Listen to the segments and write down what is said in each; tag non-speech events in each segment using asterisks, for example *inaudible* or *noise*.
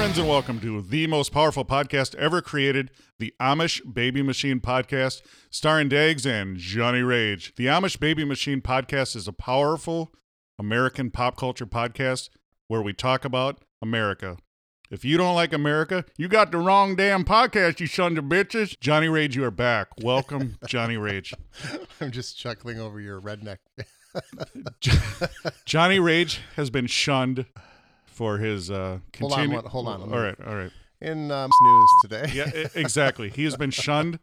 Friends, and welcome to the most powerful podcast ever created, the Amish Baby Machine Podcast, starring Dags and Johnny Rage. The Amish Baby Machine Podcast is a powerful American pop culture podcast where we talk about America. If you don't like America, you got the wrong damn podcast, you sons of bitches. Johnny Rage, you are back. Welcome, *laughs* Johnny Rage. I'm just chuckling over your redneck. *laughs* Johnny Rage has been shunned for his uh, Hold on, hold on, All right, all right. In um, news today. Yeah, *laughs* exactly. He has been shunned.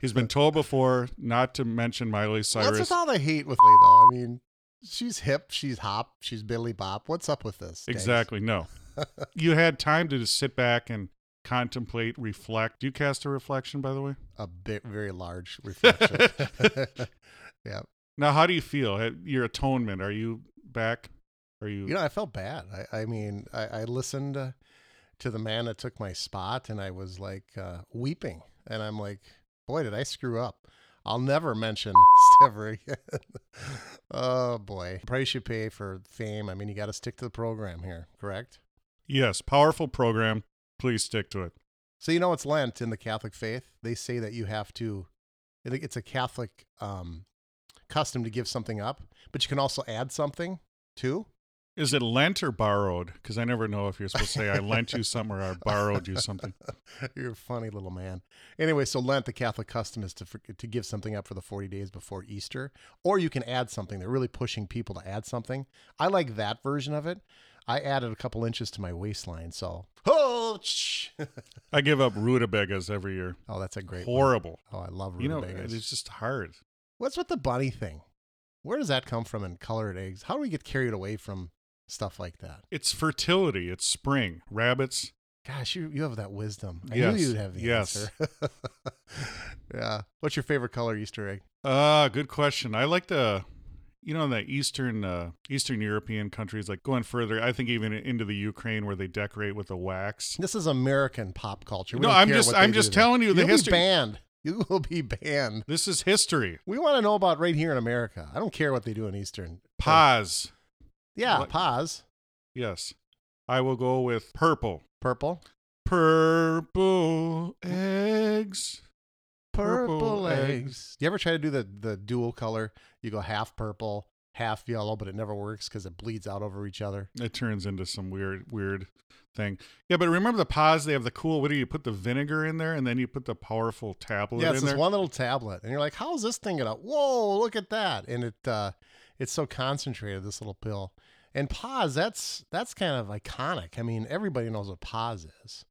He's been told before not to mention Miley Cyrus. What's with all the hate with Lee, though? I mean, she's hip, she's hop, she's Billy Bop. What's up with this? Exactly. No. *laughs* you had time to just sit back and contemplate, reflect. Do you cast a reflection, by the way? A bit, very large reflection. *laughs* yeah. Now, how do you feel? Your atonement? Are you back? Are you? You know, I felt bad. I, I mean, I, I listened uh, to the man that took my spot, and I was like uh, weeping. And I'm like, boy, did I screw up. I'll never mention *laughs* ever again. oh boy, price you pay for fame. I mean, you got to stick to the program here, correct? yes. Powerful program. Please stick to it. So you know it's Lent in the Catholic faith. They say that you have to. I think it's a Catholic um, custom to give something up, but you can also add something too. Is it lent or borrowed? Because I never know if you're supposed to say I lent you something or I borrowed you something. *laughs* You're a funny little man. Anyway, so Lent, the Catholic custom is to for, to give something up for the 40 days before Easter, or you can add something. They're really pushing people to add something. I like that version of it. I added a couple inches to my waistline, so oh. *laughs* I give up rutabagas every year. oh, that's a great one. Horrible. Oh, I love You know, rutabagas. it's just hard. What's with the bunny thing? Where does that come from in colored eggs? How do we get carried away from stuff like that? It's fertility. It's spring. Rabbits. Gosh, you you have that wisdom. I Yes, knew you'd have the yes. answer. *laughs* yeah. What's your favorite color Easter egg? Uh, good question. I like the, you know, the Eastern uh, Eastern European countries, like going further. I think even into the Ukraine where they decorate with the wax. This is American pop culture. We No, I'm just- I'm just there. telling you the You'll history- Be banned. You will be banned. This is history. We want to know about right here in America. I don't care what they do in Eastern. Pause. Yeah, What- pause. Yes, I will go with purple. Purple. Purple eggs. Purple eggs. You ever try to do the the dual color? You go half purple, half yellow, but it never works because it bleeds out over each other. It turns into some weird, weird thing. Yeah, but remember the Paas? They have the cool. What do you put the vinegar in there, and then you put the powerful tablet yeah, in it's this there. one little tablet, and you're like, "How's this thing gonna? Whoa, look at that!" And it uh, it's so concentrated. This little pill. And Paas. That's that's kind of iconic. I mean, everybody knows what Paas is,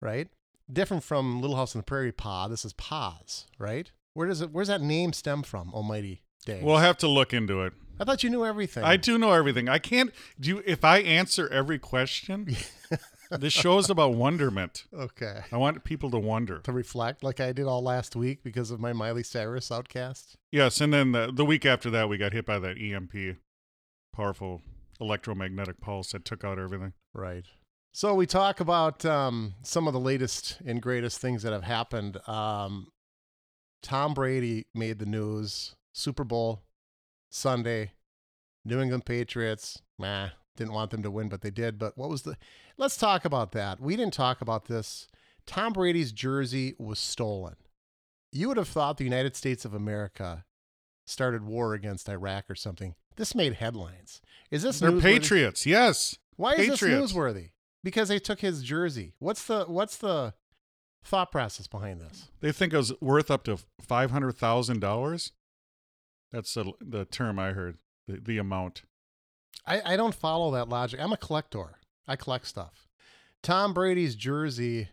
right? Different from Little House on the Prairie Pa. This is Paas, right? Where does it? Where's that name stem from? Almighty day. We'll have to look into it. I thought you knew everything. I do know everything. I can't do you if I answer every question. *laughs* this show's about wonderment. Okay. I want people to wonder. To reflect, like I did all last week because of my Miley Cyrus outcast. Yes, and then the, the week after that, we got hit by that EMP, powerful electromagnetic pulse that took out everything. Right. So we talk about um, some of the latest and greatest things that have happened. Um, Tom Brady made the news. Super Bowl Sunday. New England Patriots. Nah, didn't want them to win, but they did. But what was the? Let's talk about that. We didn't talk about this. Tom Brady's jersey was stolen. You would have thought the United States of America started war against Iraq or something. This made headlines. Is this They're newsworthy? patriots. Yes. Why is Patriots. this newsworthy? Because they took his jersey. What's the what's the thought process behind this? They think it was worth up to five hundred thousand dollars. That's the the term I heard. The the amount. I, I don't follow that logic. I'm a collector. I collect stuff. Tom Brady's jersey,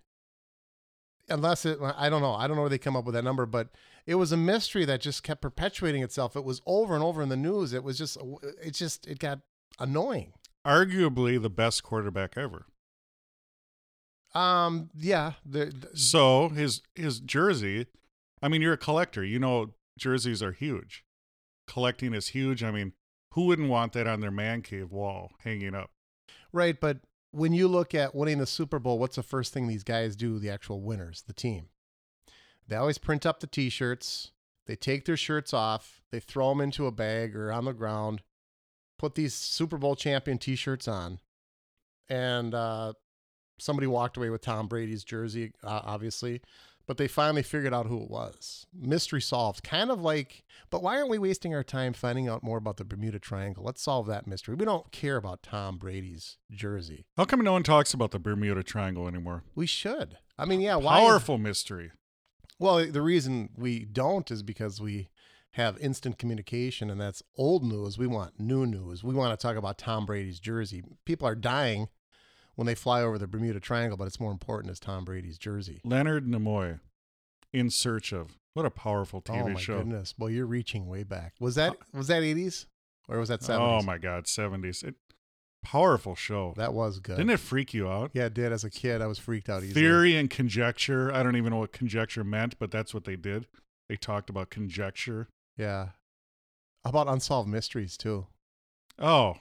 unless it, I don't know. I don't know where they come up with that number, but it was a mystery that just kept perpetuating itself. It was over and over in the news. It was just, it just, it got annoying. Arguably the best quarterback ever. Um, yeah. The, the- So his his jersey, I mean, you're a collector. You know jerseys are huge. Collecting is huge. I mean, who wouldn't want that on their man cave wall hanging up? right. But when you look at winning the Super Bowl, what's the first thing these guys do? The actual winners, the team. They always print up the T-shirts. They take their shirts off. They throw them into a bag or on the ground. Put these Super Bowl champion T-shirts on, and uh, somebody walked away with Tom Brady's jersey, uh, obviously. But they finally figured out who it was. Mystery solved. Kind of like, but why aren't we wasting our time finding out more about the Bermuda Triangle? Let's solve that mystery. We don't care about Tom Brady's jersey. How come no one talks about the Bermuda Triangle anymore? We should. I mean, yeah. Why? Powerful mystery. well, the reason we don't is because we have instant communication, and that's old news. We want new news. We want to talk about Tom Brady's jersey. People are dying when they fly over the Bermuda Triangle, but it's more important is Tom Brady's jersey. Leonard Nimoy, In Search of. What a powerful TV show. oh my show. goodness! Well, you're reaching way back. Was that uh, was that 80s or was that 70s? Oh my God, 70s. It, powerful show. That was good. Didn't it freak you out? Yeah, it did. As a kid, I was freaked out easily. Theory and conjecture. I don't even know what conjecture meant, but that's what they did. They talked about conjecture. Yeah. How about unsolved mysteries too? Oh,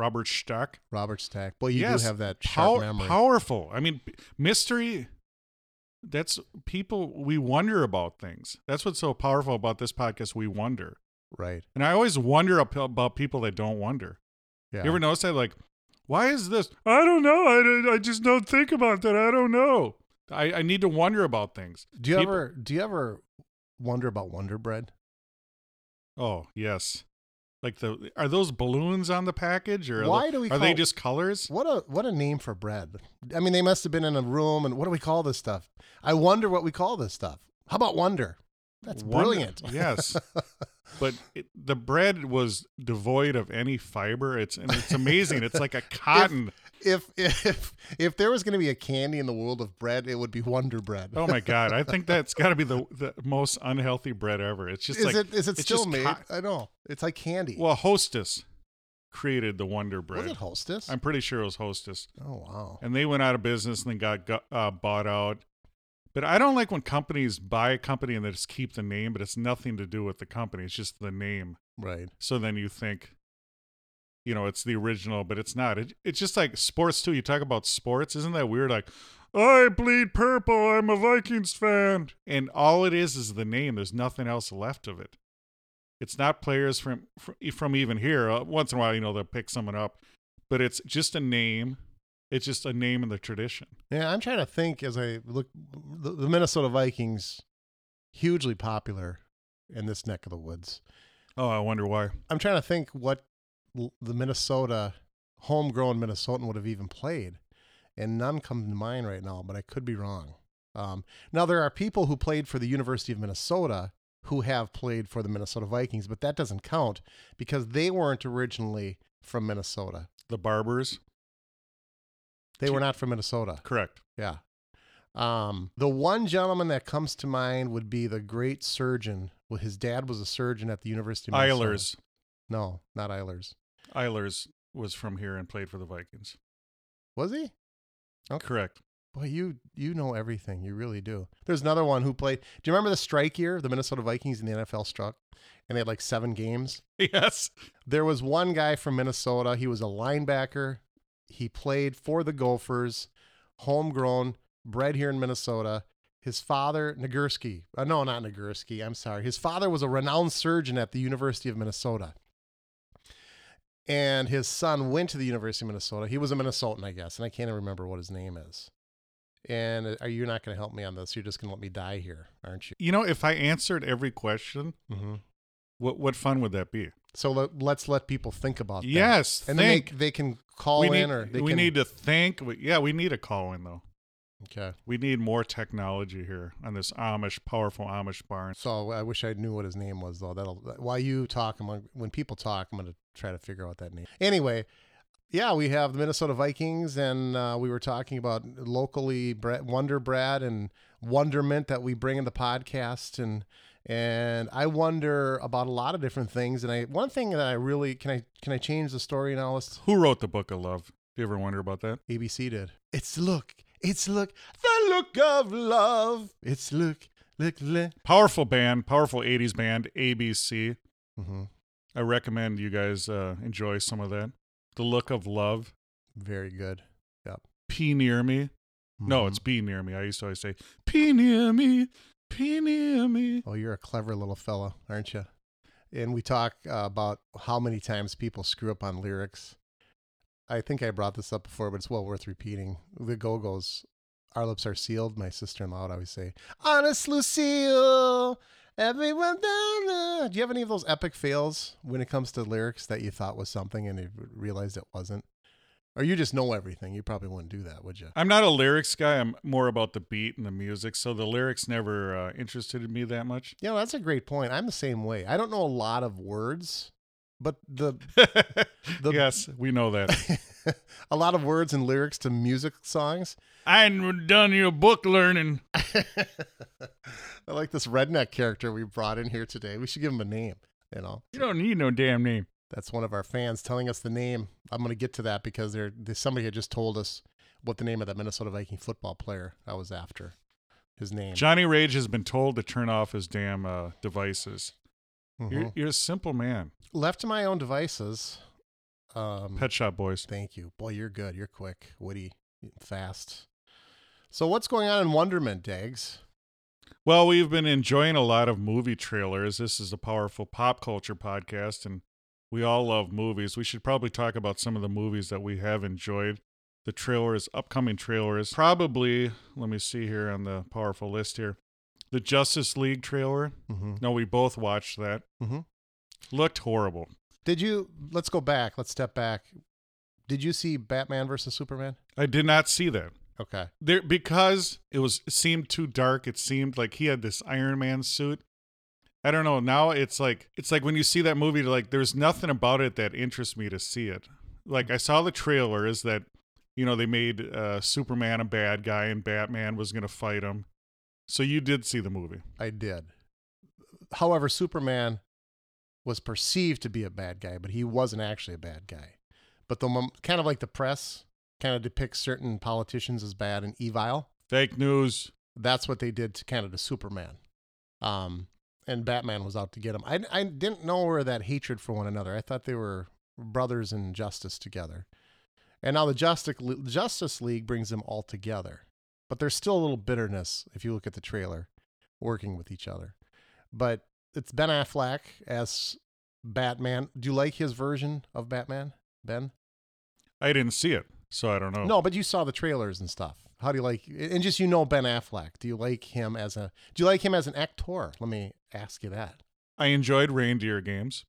Robert Stack. Robert Stack. Boy, you yes, do have that sharp pow- memory. powerful. I mean, mystery. That's people. We wonder about things. That's what's so powerful about this podcast. We wonder, right. and I always wonder about people that don't wonder. Yeah. You ever notice that? Like, why is this? I don't know. I, I just don't think about that. I don't know. I, I need to wonder about things. do you people- ever do you ever wonder about Wonder Bread? Oh yes, like the are those balloons on the package or Why the- do we are they just colors? What a what a name for bread. I mean, they must have been in a room and what do we call this stuff? I wonder what we call this stuff. How about wonder? That's Wonder- brilliant. Yes, *laughs* but it, the bread was devoid of any fiber. It's and it's amazing. it's like a *laughs* cotton. if if if there was going to be a candy in the world of bread, it would be Wonder Bread. oh my *laughs* god! I think that's got to be the the most unhealthy bread ever. It's just is like it is it still made? cot- I know. It's like candy. well, Hostess created the Wonder Bread. was it Hostess? I'm pretty sure it was Hostess, oh wow. and they went out of business and then got, got uh, bought out. But I don't like when companies buy a company and they just keep the name, but it's nothing to do with the company. It's just the name. Right. So then you think, you know, it's the original, but it's not. It, it's just like sports too. You talk about sports, isn't that weird? Like, I bleed purple. I'm a Vikings fan, and all it is is the name. There's nothing else left of it. It's not players from from, even here. Uh, once in a while, you know, they'll pick someone up, but it's just a name. It's just a name in the tradition. Yeah, I'm trying to think as I look. The, the Minnesota Vikings, hugely popular in this neck of the woods. Oh, I wonder why. I'm trying to think what the Minnesota, homegrown Minnesotan would have even played, and none come to mind right now. But I could be wrong. Um, now there are people who played for the University of Minnesota who have played for the Minnesota Vikings, but that doesn't count because they weren't originally from Minnesota. The Barbers, They were not from Minnesota. correct. Yeah. Um, the one gentleman that comes to mind would be the great surgeon. Well, his dad was a surgeon at the University of Minnesota. Eilers. No, not Eilers. Eilers was from here and played for the Vikings. Was he? Okay. Correct. Boy, you you know everything. You really do. There's another one who played. Do you remember the strike year? The Minnesota Vikings in the NFL struck, and they had like seven games. *laughs* Yes. There was one guy from Minnesota. He was a linebacker. He played for the Gophers, homegrown, bred here in Minnesota. His father, Nagurski, uh, no, not Nagurski. I'm sorry. His father was a renowned surgeon at the University of Minnesota. And his son went to the University of Minnesota. He was a Minnesotan, I guess, and I can't even remember what his name is. And uh, are you not going to help me on this? You're just going to let me die here, aren't you? You know, if I answered every question, Mm-hmm. what what fun would that be? So let, let's let people think about that. Yes, and think. then they, they can call we in need, or they we can, need to think. Yeah, we need a call in though. Okay. We need more technology here on this Amish, powerful Amish barn. So I wish I knew what his name was though. That'll while you talk, I'm gonna, when people talk, I'm gonna try to figure out that name. Anyway, yeah, we have the Minnesota Vikings, and uh, we were talking about locally Brad, Wonder Brad and Wonderment that we bring in the podcast, and and I wonder about a lot of different things. And I one thing that I really can I can I change the story now? Let's Who wrote the book of love? Do you ever wonder about that? ABC did. It's look, it's look, the look of love. It's look, look, look. Powerful band, powerful 80s band, ABC. Mm-hmm. I recommend you guys uh, enjoy some of that. The Look of Love. Very good. Yep. P near me. No, Mhm. it's be near me. I used to always say, P near me, Oh, you're a clever little fella, aren't you? And we talk uh, about how many times people screw up on lyrics. I think I brought this up before, but it's well worth repeating. The Go Go's, Our Lips Are Sealed, my sister in law would always say, Honest Lucille, everyone down there. Do you have any of those epic fails when it comes to lyrics that you thought was something and you realized it wasn't? Or you just know everything? You probably wouldn't do that, would you? I'm not a lyrics guy. I'm more about the beat and the music. So the lyrics never uh, interested me that much. You know, that's a great point. I'm the same way. I don't know a lot of words, but the *laughs* The- yes, we know that. *laughs* a lot of words and lyrics to music songs. I ain't done your book learning. *laughs* I like this redneck character we brought in here today. We should give him a name. You know, You don't need no damn name. That's one of our fans telling us the name. I'm going to get to that because there, somebody had just told us what the name of that Minnesota Viking football player I was after. His name. Johnny Rage has been told to turn off his damn uh, devices. Mhm. You're, you're a simple man. Left to my own devices. Um, Pet Shop Boys. Thank you. Boy, you're good. You're quick, witty, fast. So what's going on in Wonderment, Dags? Well, we've been enjoying a lot of movie trailers. This is a powerful pop culture podcast, and we all love movies. We should probably talk about some of the movies that we have enjoyed. The trailers, upcoming trailers. Probably, let me see here on the powerful list here. The Justice League trailer. Mm-hmm. No, we both watched that. Mhm. Looked horrible. Did you? Let's go back. Let's step back. Did you see Batman versus Superman? I did not see that. Okay. there because it was it seemed too dark it seemed like he had this iron man suit i don't know now it's like it's like when you see that movie like there's nothing about it that interests me to see it like i saw the trailers that you know they made uh superman a bad guy and batman was gonna fight him so you did see the movie I did. However, Superman was perceived to be a bad guy, but he wasn't actually a bad guy. But the kind of like the press kind of depicts certain politicians as bad and evil. fake news That's what they did to kind of to Superman. Um, and Batman was out to get him. I, I didn't know where that hatred for one another. I thought they were brothers in justice together. And now the Justice Justice League brings them all together. But there's still a little bitterness if you look at the trailer, working with each other. But it's Ben Affleck as Batman. Do you like his version of Batman, Ben? i didn't see it so i don't know No, but you saw the trailers and stuff. How do you like and just you know Ben Affleck. Do you like him as a do you like him as an actor? Let me ask you that. i enjoyed reindeer games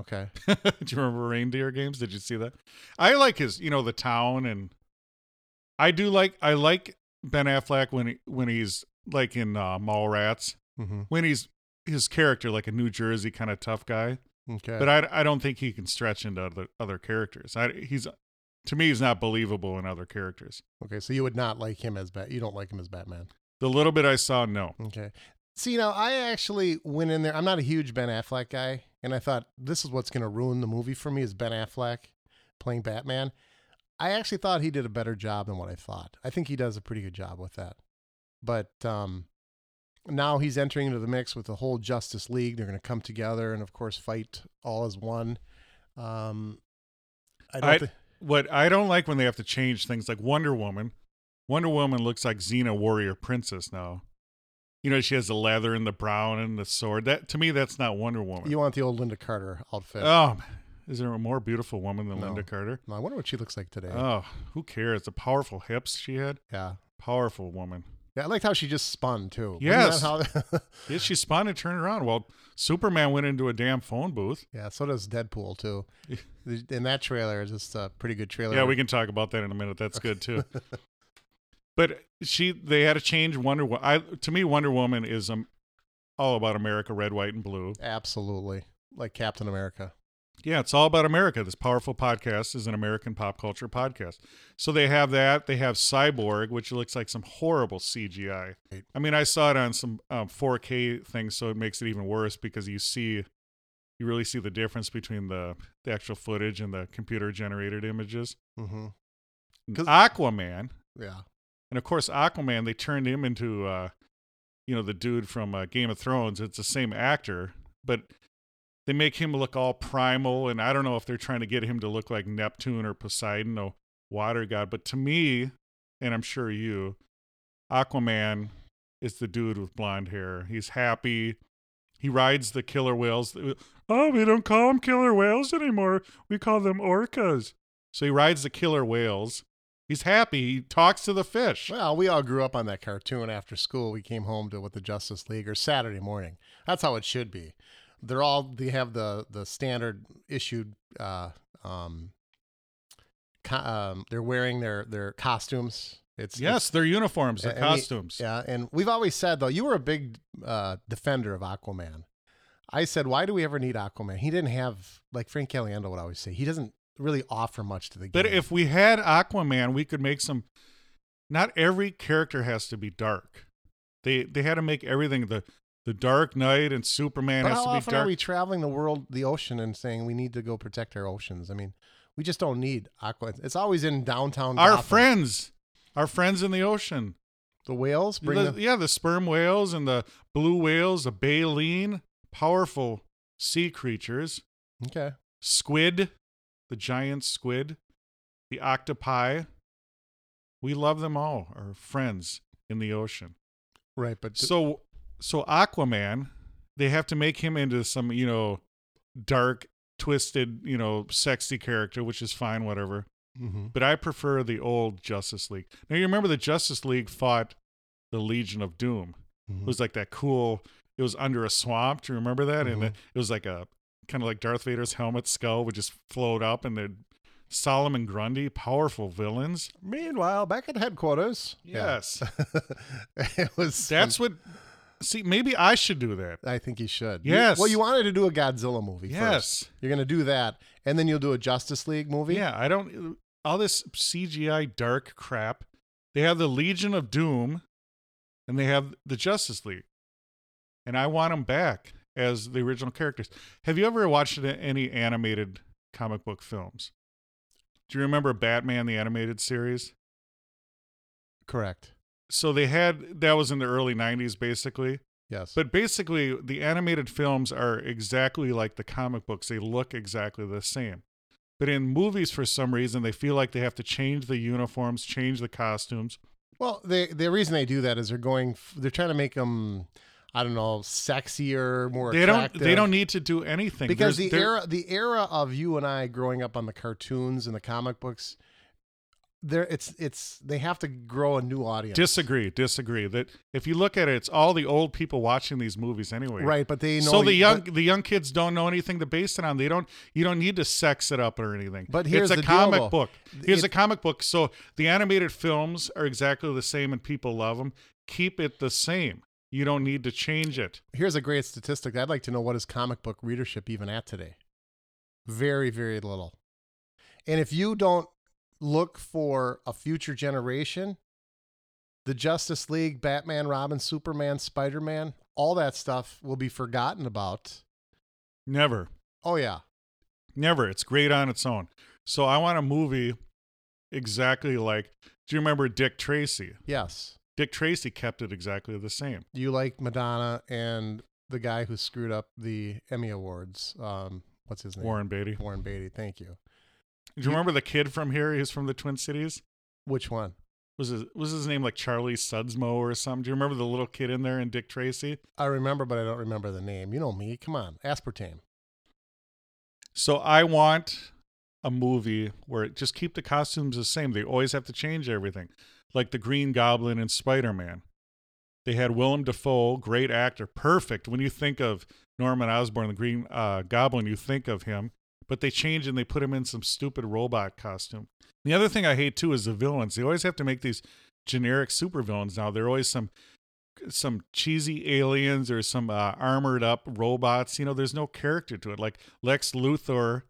Okay. *laughs* Do you remember Reindeer Games? Did you see that? I like his, you know, the town, and I do like I like Ben Affleck when he when he's like in uh, Mallrats Mm-hmm. when he's his character like a New Jersey kind of tough guy. Okay. But I I don't think he can stretch into other other characters. I, he's to me he's not believable in other characters. okay, so you would not like him as Bat you don't like him as Batman. The little bit I saw, no. Okay. See now I actually went in there I'm not a huge Ben Affleck guy, and I thought this is what's gonna ruin the movie for me is Ben Affleck playing Batman. I actually thought he did a better job than what I thought. I think he does a pretty good job with that. But um now he's entering into the mix with the whole Justice League. They're going to come together and, of course, fight all as one. Um, I don't. I- thi- What I don't like when they have to change things like Wonder Woman. Wonder Woman looks like Xena Warrior Princess now. You know, she has the leather and the brown and the sword. That to me, that's not Wonder Woman. you want the old Lynda Carter outfit? Oh, is there a more beautiful woman than No. Lynda Carter? No, I wonder what she looks like today. Oh, who cares? The powerful hips she had. yeah. Powerful woman. Yeah, I liked how she just spun too. Yes. how- *laughs* Yeah, she spun and turned around. Well, Superman went into a damn phone booth. yeah. So does Deadpool too. *laughs* In that trailer, it's just a pretty good trailer. Yeah, we can talk about that in a minute. That's good too. *laughs* but she, they had to change Wonder. Wo- I to me, Wonder Woman is um, all about America, red, white, and blue. Absolutely, like Captain America. Yeah, it's all about America. This powerful podcast is an American pop culture podcast. So they have that. They have Cyborg, which looks like some horrible CGI. I mean, I saw it on some um, 4K things, so it makes it even worse because you see, you really see the difference between the the actual footage and the computer generated images. Mm-hmm. Aquaman, Yeah. and of course Aquaman, they turned him into, uh, you know, the dude from uh, Game of Thrones. It's the same actor, but they make him look all primal, and I don't know if they're trying to get him to look like Neptune or Poseidon, or water god. But to me, and I'm sure you, Aquaman is the dude with blonde hair. He's happy. He rides the killer whales. Oh, we don't call them killer whales anymore. We call them orcas. So he rides the killer whales. He's happy. He talks to the fish. Well, we all grew up on that cartoon. After school, we came home to with the Justice League or Saturday morning. That's how it should be. They're all they have the the standard issued. Uh, um, co- um, they're wearing their their costumes. It's Yes, their uniforms, their And we- costumes. Yeah, and we've always said though, you were a big uh, defender of Aquaman. I said, why do we ever need Aquaman? He didn't have like Frank Caliendo would always say. He doesn't really offer much to the game. But if we had Aquaman, we could make some. Not every character has to be dark. They they had to make everything the the Dark Knight and Superman but has to be often dark. are we traveling the world, the ocean, and saying we need to go protect our oceans? I mean, we just don't need Aqua. It's always in downtown. our Gotham. friends, our friends in the ocean. the whales, bring The- the, yeah, the sperm whales and the blue whales, the baleen, powerful sea creatures. okay. Squid, the giant squid, the octopi. We love them all, our friends in the ocean. Right, but So so Aquaman, they have to make him into some, you know, dark, twisted, you know, sexy character, which is fine, whatever. Mhm. But I prefer the old Justice League. Now you remember the Justice League fought the Legion of Doom. Mhm. It was like that cool it was under a swamp. Do you remember that? And Mhm. it, it was like a kind of like Darth Vader's helmet skull would just float up and then Solomon Grundy, powerful villains. Meanwhile, back at headquarters, Yeah. Yes. *laughs* it was. That's what see, maybe I should do that. I think you should. You- Yes. well, you wanted to do a Godzilla movie. Yes. You're going to do that, and then you'll do a Justice League movie. Yeah, I don't. All this CGI dark crap. They have the Legion of Doom, and they have the Justice League, and I want them back as the original characters. Have you ever watched any animated comic book films? Do you remember Batman the animated series? Correct. So they had that was in the early '90s, basically. Yes. But basically, the animated films are exactly like the comic books. They look exactly the same. But in movies, for some reason, they feel like they have to change the uniforms, change the costumes. well, the the reason they do that is they're going. They're trying to make them. I don't know, sexier, more. They don't. They don't need to do anything because There's- the era the era of you and I growing up on the cartoons and the comic books, there it's it's they have to grow a new audience. Disagree. Disagree. That if you look at it, it's all the old people watching these movies anyway. right, but they know. so the young but- the young kids don't know anything to base it on. They don't. You don't need to sex it up or anything. But here's it's a deal, comic though. book. Here's It- a comic book. So the animated films are exactly the same, and people love them. Keep it the same. You don't need to change it. here's a great statistic. I'd like to know what is comic book readership even at today. Very, very little. And if you don't look for a future generation, the Justice League, Batman, Robin, Superman, Spider Man, all that stuff will be forgotten about. Never. Oh, yeah. Never. It's great on its own. So I want a movie exactly like. Do you remember Dick Tracy? Yes. Dick Tracy kept it exactly the same. You like Madonna and the guy who screwed up the Emmy Awards. Um, what's his name? Warren Beatty. Warren Beatty. Thank you. Do you remember the kid from here? He's from the Twin Cities. Which one? Was his was his name like Charlie Sudsmo or something? Do you remember the little kid in there in Dick Tracy? I remember, but I don't remember the name. You know me. Come on. Aspartame. So I want a movie where it just keep the costumes the same. They always have to change everything, like the Green Goblin and Spider Man. They had Willem Dafoe, great actor, perfect. When you think of Norman Osborn, the Green uh, Goblin, you think of him. But they change and they put him in some stupid robot costume. The other thing I hate too is the villains. They always have to make these generic supervillains now. They're always some some cheesy aliens or some uh, armored up robots. You know, there's no character to it. Like Lex Luthor,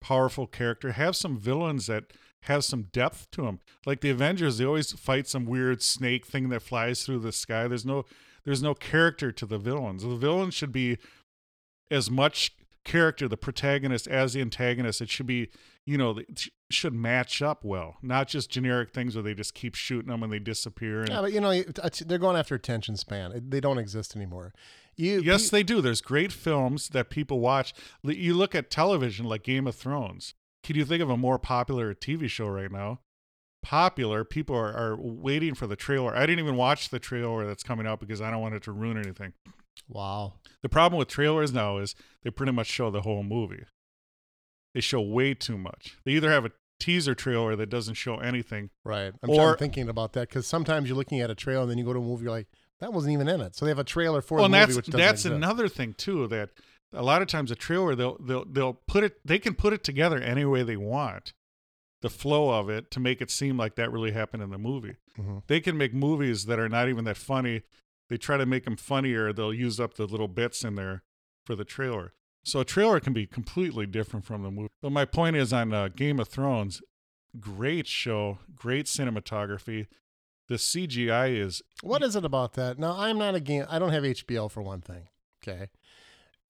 powerful character. Have some villains that have some depth to them. Like the Avengers, they always fight some weird snake thing that flies through the sky. There's no there's no character to the villains. The villains should be as much character, the protagonist as the antagonist. It should be, you know, it should match up well, not just generic things where they just keep shooting them and they disappear. And, Yeah, but you know, they're going after attention span. They don't exist anymore. You yes, they do. There's great films that people watch. You look at television like Game of Thrones. Can you think of a more popular TV show right now? Popular. People are, are waiting for the trailer. I didn't even watch the trailer that's coming out because I don't want it to ruin anything. Wow. The problem with trailers now is they pretty much show the whole movie. They show way too much. They either have a teaser trailer that doesn't show anything. Right. I'm, Or- I'm thinking about that because sometimes you're looking at a trailer and then you go to a movie, you're like, that wasn't even in it. So they have a trailer for well, the movie, that's which doesn't that's exist. another thing too that a lot of times a trailer they'll they'll they'll put it they can put it together any way they want. The flow of it to make it seem like that really happened in the movie. Mhm. They can make movies that are not even that funny. They try to make them funnier. They'll use up the little bits in there for the trailer. So a trailer can be completely different from the movie. But my point is on uh, Game of Thrones, great show, great cinematography. The CGI is What is it about that? Now, I'm not a game. I don't have HBO for one thing. Okay.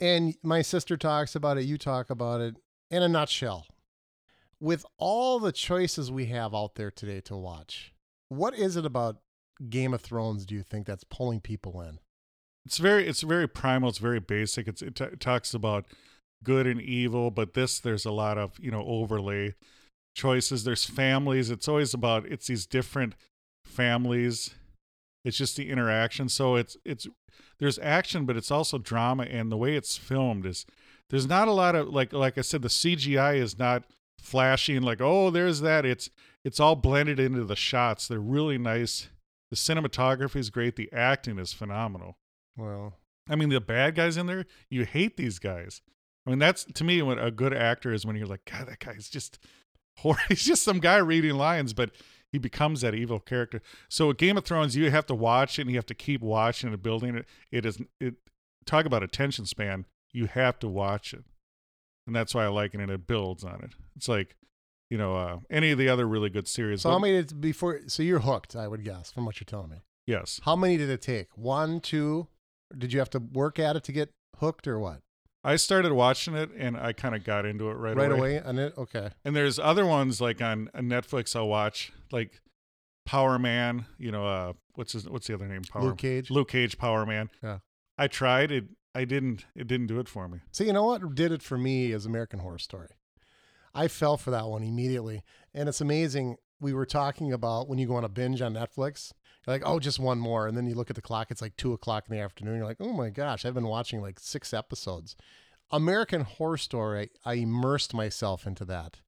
And my sister talks about it. You talk about it in a nutshell. With all the choices we have out there today to watch, what is it about Game of Thrones do you think that's pulling people in? it's very it's very primal it's very basic it's, it, t- it talks about good and evil but this there's a lot of you know overlay choices. There's families it's always about it's these different families. It's just the interaction so it's it's there's action but it's also drama and the way it's filmed is there's not a lot of like like i said the cgi is not flashy and like oh there's that. It's it's all blended into the shots. They're really nice the cinematography is great the acting is phenomenal Well, I mean, the bad guys in there, you hate these guys. I mean, that's to me what a good actor is when you're like, God, that guy's just *laughs* hor *laughs* He's just some guy reading lines, but he becomes that evil character. So with Game of Thrones, you have to watch it and you have to keep watching and building it. It is it talk about attention span. You have to watch it. And that's why I like it and it builds on it. It's like, you know, uh, any of the other really good series. so how many did before? So you're hooked, I would guess, from what you're telling me. yes. How many did it take? One, two? Did you have to work at it to get hooked or what? I started watching it and I kind of got into it right, Right away. Right away on it? Okay. And there's other ones like on, Netflix I'll watch, like Power Man. You know, uh, what's his what's the other name? Power Luke Cage. Luke Cage, Power Man. Yeah. I tried it. I didn't. It didn't do it for me. So you know what did it for me is American Horror Story. I fell for that one immediately, and it's amazing. We were talking about when you go on a binge on Netflix, you're like, oh, just one more, and then you look at the clock, it's like two o'clock in the afternoon. You're like, oh my gosh, I've been watching like six episodes. American Horror Story, I immersed myself into that,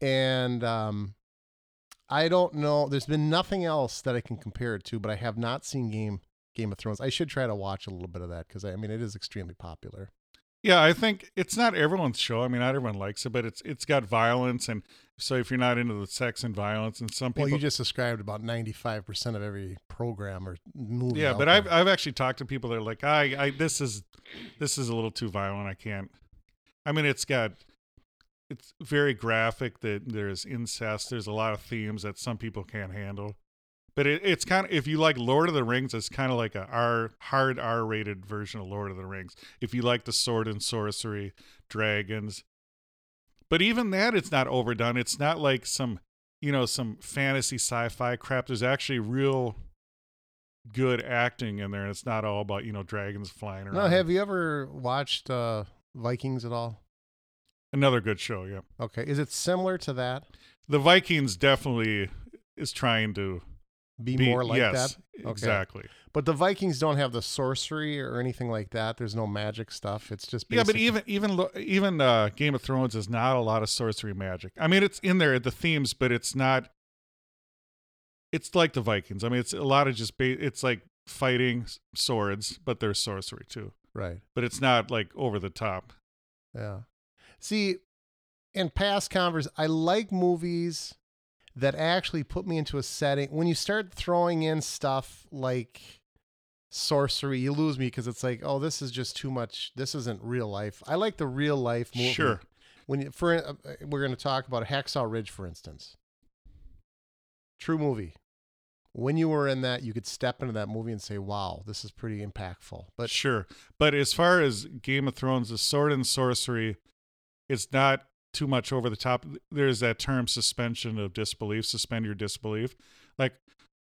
and um, I don't know. There's been nothing else that I can compare it to, but I have not seen Game Game of Thrones. I should try to watch a little bit of that because I mean it is extremely popular. Yeah, I think it's not everyone's show. I mean, not everyone likes it, but it's it's got violence, and so if you're not into the sex and violence, and some people, Well, you just described about ninety-five percent of every program or movie. yeah, but there. I've I've actually talked to people that are like, I, I this is this is a little too violent. I can't. I mean, it's got it's very graphic. That there's incest. There's a lot of themes that some people can't handle. But it, it's kind of if you like Lord of the Rings, it's kind of like a R hard R rated version of Lord of the Rings. If you like the sword and sorcery, dragons, but even that, it's not overdone. It's not like some you know some fantasy sci-fi crap. There's actually real good acting in there, and it's not all about you know dragons flying around. no. Have you ever watched uh, Vikings at all? Another good show, yeah. Okay, is it similar to that? The Vikings definitely is trying to Be, be more like yes, that. Okay. exactly. But the Vikings don't have the sorcery or anything like that. There's no magic stuff. It's just Yeah, but even even even uh, Game of Thrones is not a lot of sorcery magic. I mean, it's in there the themes, but it's not. It's like the Vikings. I mean, it's a lot of just ba- it's like fighting swords, but there's sorcery too. right. But it's not like over the top. Yeah. See, in past convers, I like movies that actually put me into a setting. When you start throwing in stuff like sorcery, you lose me because it's like, oh, this is just too much. This isn't real life. I like the real life movie. Sure. When you, for uh, we're going to talk about Hacksaw Ridge, for instance. True movie. When you were in that, you could step into that movie and say, "Wow, this is pretty impactful." But sure. But as far as Game of Thrones, the sword and sorcery, it's not too much over the top. There's that term suspension of disbelief, suspend your disbelief. Like,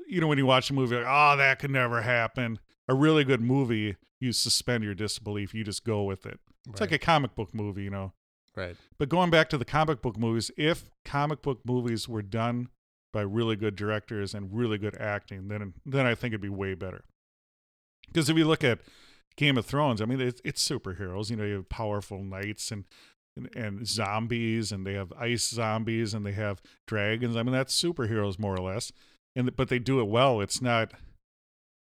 you know, when you watch a movie, like, oh, that could never happen. A really good movie, you suspend your disbelief. You just go with it. It's like a comic book movie, you know. right, But going back to the comic book movies, if comic book movies were done by really good directors and really good acting, then then I think it'd be way better. Because if you look at Game of Thrones, I mean, it's, it's superheroes. You know, you have powerful knights and, and and zombies, and they have ice zombies, and they have dragons. I mean, that's superheroes more or less. And but they do it well. It's not.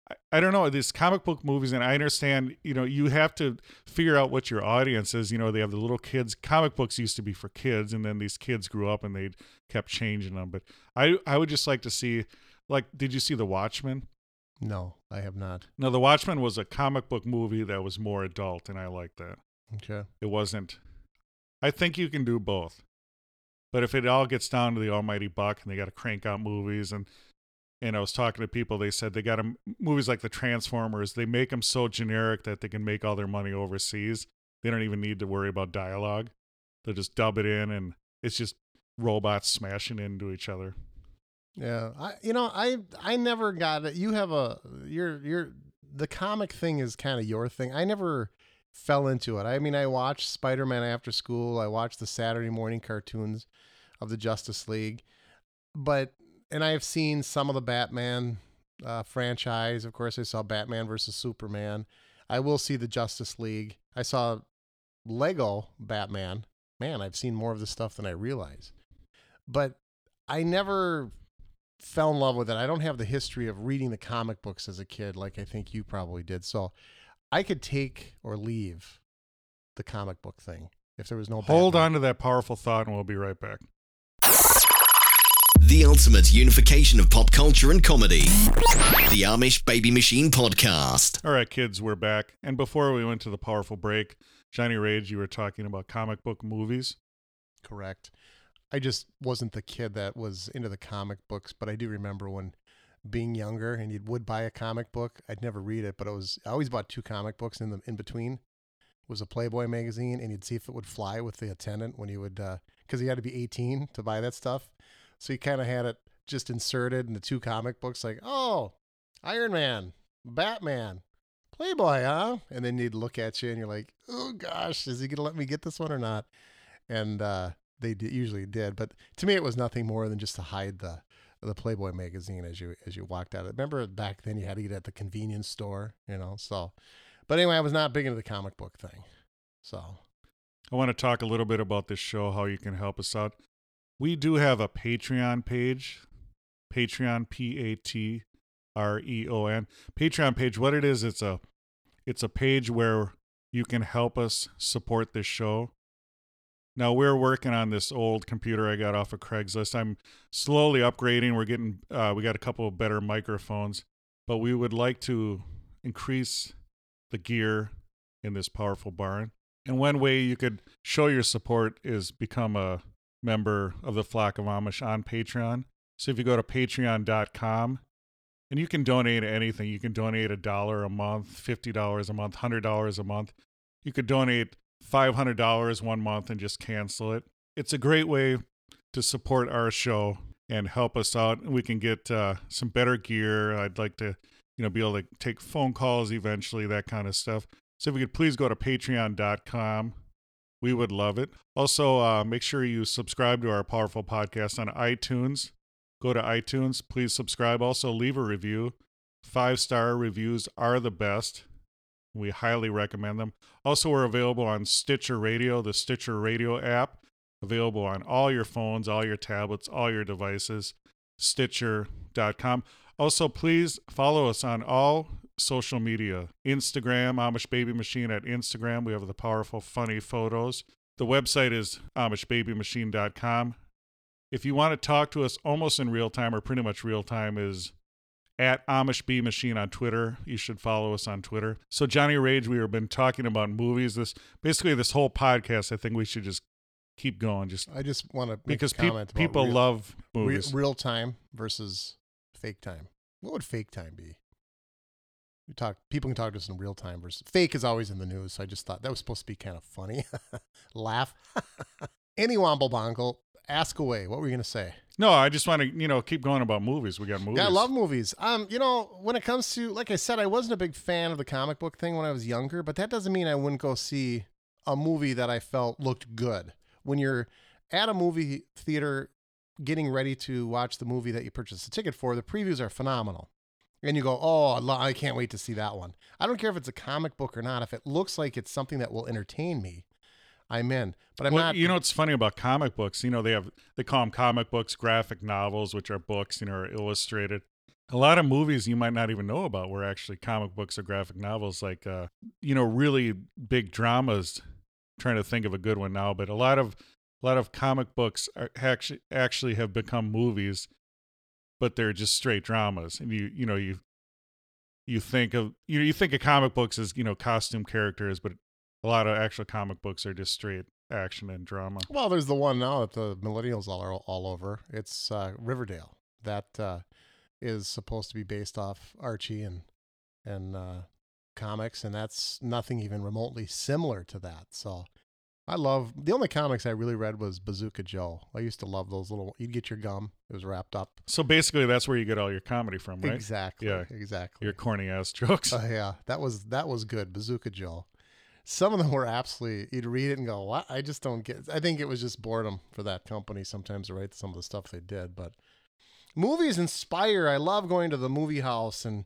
I, I don't know these comic book movies, and I understand. You know, you have to figure out what your audience is. You know, they have the little kids. Comic books used to be for kids, and then these kids grew up and they kept changing them. But I I would just like to see, like, did you see The Watchmen? no, I have not. No, The Watchmen was a comic book movie that was more adult, and I like that. Okay, It wasn't. I think you can do both, but if it all gets down to the almighty buck, and they got to crank out movies, and and I was talking to people, they said they got got 'em- movies like the Transformers. They make them so generic that they can make all their money overseas. They don't even need to worry about dialogue. They'll just dub it in, and it's just robots smashing into each other. yeah, I you know I I never got it. You have a you're you're the comic thing is kind of your thing. I never fell into it. I mean, I watched Spider Man after school. I watched the Saturday morning cartoons of the Justice League, but and I have seen some of the Batman uh, franchise. Of course, I saw Batman versus Superman. I will see the Justice League. I saw Lego Batman. Man, I've seen more of the stuff than I realize. But I never fell in love with it. I don't have the history of reading the comic books as a kid like I think you probably did. So I could take or leave the comic book thing if there was no Hold Batman. on to that powerful thought, and we'll be right back. The ultimate unification of pop culture and comedy. The Amish Baby Machine Podcast. All right, kids, we're back. And before we went to the powerful break, Johnny Rage, you were talking about comic book movies. Correct. I just wasn't the kid that was into the comic books, but I do remember when being younger and you would buy a comic book. I'd never read it, but it was I always bought two comic books in the in between. It was a Playboy magazine, and you'd see if it would fly with the attendant when you would because you had to be 18 to buy that stuff. So you kind of had it just inserted in the two comic books, like oh, Iron Man, Batman, Playboy, huh? And then you'd look at you and you're like, oh gosh, is he gonna let me get this one or not? And uh, they d- usually did, but to me, it was nothing more than just to hide the the Playboy magazine as you as you walked out. Remember back then you had to get at the convenience store, you know. So, but anyway, I was not big into the comic book thing. So I want to talk a little bit about this show, how you can help us out. We do have a Patreon page, Patreon P A T R E O N. Patreon page. What it is, it's a it's a page where you can help us support this show. Now we're working on this old computer I got off of Craigslist. I'm slowly upgrading. We're getting uh, we got a couple of better microphones, but we would like to increase the gear in this powerful barn. And one way you could show your support is become a member of the Flock of Amish on Patreon. So if you go to patreon.com and you can donate anything, you can donate a dollar a month, $50 a month, $100 a month. You could donate $500 one month and just cancel it. It's a great way to support our show and help us out. We can get uh, some better gear. I'd like to, you know, be able to take phone calls eventually, that kind of stuff. So if you could please go to patreon.com, we would love it. Also, uh, make sure you subscribe to our powerful podcast on iTunes. Go to iTunes, please subscribe. Also, leave a review. Five star reviews are the best. We highly recommend them. Also, we're available on Stitcher Radio, the Stitcher Radio app, available on all your phones, all your tablets, all your devices. Stitcher.com. Also, please follow us on all social media Instagram, Amish Baby Machine at Instagram. We have the powerful, funny photos. The website is AmishBabyMachine.com. If you want to talk to us almost in real time or pretty much real time, is at Amish B Machine on Twitter. You should follow us on Twitter. So Johnny Rage, we have been talking about movies. This basically this whole podcast. I think we should just keep going, just I just want to because a peop comment about people real, love re- movies. real time versus fake time. What would fake time be? We talk. People can talk to us in real time versus fake is always in the news. So I just thought that was supposed to be kind of funny. *laughs* Laugh. *laughs* Any womble bongle, ask away. What were you gonna say? no, I just want to you know keep going about movies. We got movies. Yeah, I love movies. Um, you know, when it comes to like I said, I wasn't a big fan of the comic book thing when I was younger, but that doesn't mean I wouldn't go see a movie that I felt looked good. When you're at a movie theater getting ready to watch the movie that you purchased a ticket for, the previews are phenomenal. And you go, "Oh, I can't wait to see that one." I don't care if it's a comic book or not. If it looks like it's something that will entertain me, I'm in. But I'm well, not you know what's funny about comic books? You know they have they call them comic books, graphic novels, which are books, you know, are illustrated. A lot of movies you might not even know about were actually comic books or graphic novels, like uh, you know, really big dramas. trying to think of a good one now, but a lot of a lot of comic books are actually actually have become movies, but they're just straight dramas. And you you know you you think of you know you think of comic books as you know costume characters, but a lot of actual comic books are just straight action and drama. Well, there's the one now that the millennials all are all over. It's uh, Riverdale. That uh, is supposed to be based off Archie and and uh, comics, and that's nothing even remotely similar to that. So, I love the only comics I really read was Bazooka Joe. I used to love those little. You'd get your gum; it was wrapped up. So basically, that's where you get all your comedy from, right? Exactly. Yeah. Exactly. Your corny ass *laughs* jokes. Uh, yeah, that was that was good. Bazooka Joe. Some of them were absolutely. You'd read it and go, "What? I just don't get." I think it was just boredom for that company sometimes to write some of the stuff they did. But movies inspire. I love going to the movie house and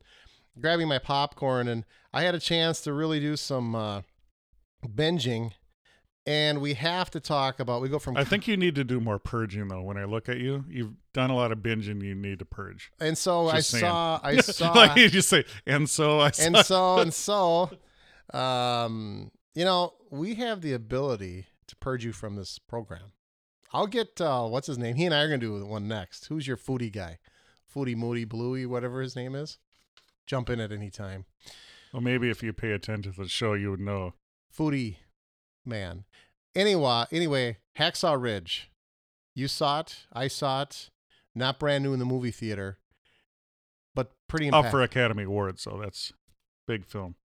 grabbing my popcorn. And I had a chance to really do some uh, binging. And we have to talk about. We go from I think you need to do more purging, though. When I look at you, you've done a lot of binging. You need to purge. and so I saying. saw. I *laughs* saw. like you just say, and so I saw. and so and so um you know we have the ability to purge you from this program. I'll get uh what's his name? He and i are gonna do one next. Who's your foodie guy? Foodie moody bluey whatever his name is? Jump in at any time. Well, maybe if you pay attention to the show, you would know. foodie man. Anyway anyway hacksaw ridge. You saw it i saw it. Not brand new in the movie theater but pretty Up for Academy Awards, so that's big film.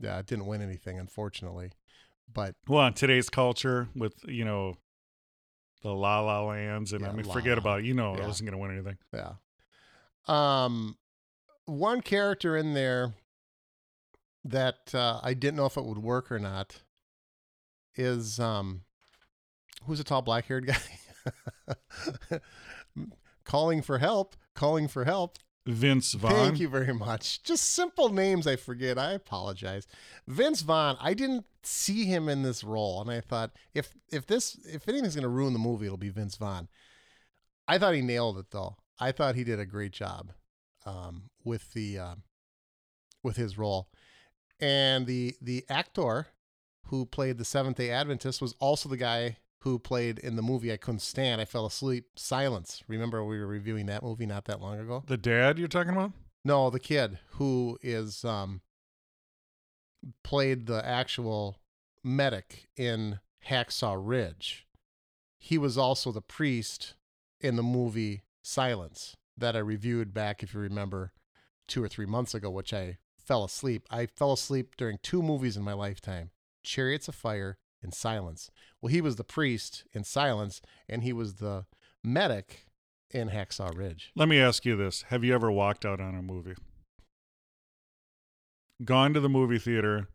Yeah it didn't win anything unfortunately but Well, in today's culture, with you know, the La La Lands, and I mean, La forget La. about it. You know, Yeah. I wasn't going to win anything. Yeah. Um, one character in there that uh, I didn't know if it would work or not is um, who's a tall black haired *laughs* guy? calling for help. Calling for help. Vince Vaughn. Thank you very much. Just simple names I forget. I apologize. Vince Vaughn, I didn't see him in this role and I thought if if this if anything's going to ruin the movie it'll be Vince Vaughn. I thought he nailed it though. I thought he did a great job um, with the uh, with his role. And the the actor who played the Seventh Day Adventist was also the guy who played in the movie I couldn't stand. I fell asleep. Silence. Remember we were reviewing that movie not that long ago? The dad you're talking about? No, the kid who is um played the actual medic in Hacksaw Ridge. He was also the priest in the movie Silence that I reviewed back if you remember 2 or 3 months ago which I fell asleep. I fell asleep during two movies in my lifetime. Chariots of Fire and Silence. Well, he was the priest in Silence and he was the medic in Hacksaw Ridge. Let me ask you this: Have you ever walked out on a movie? Gone to the movie theater,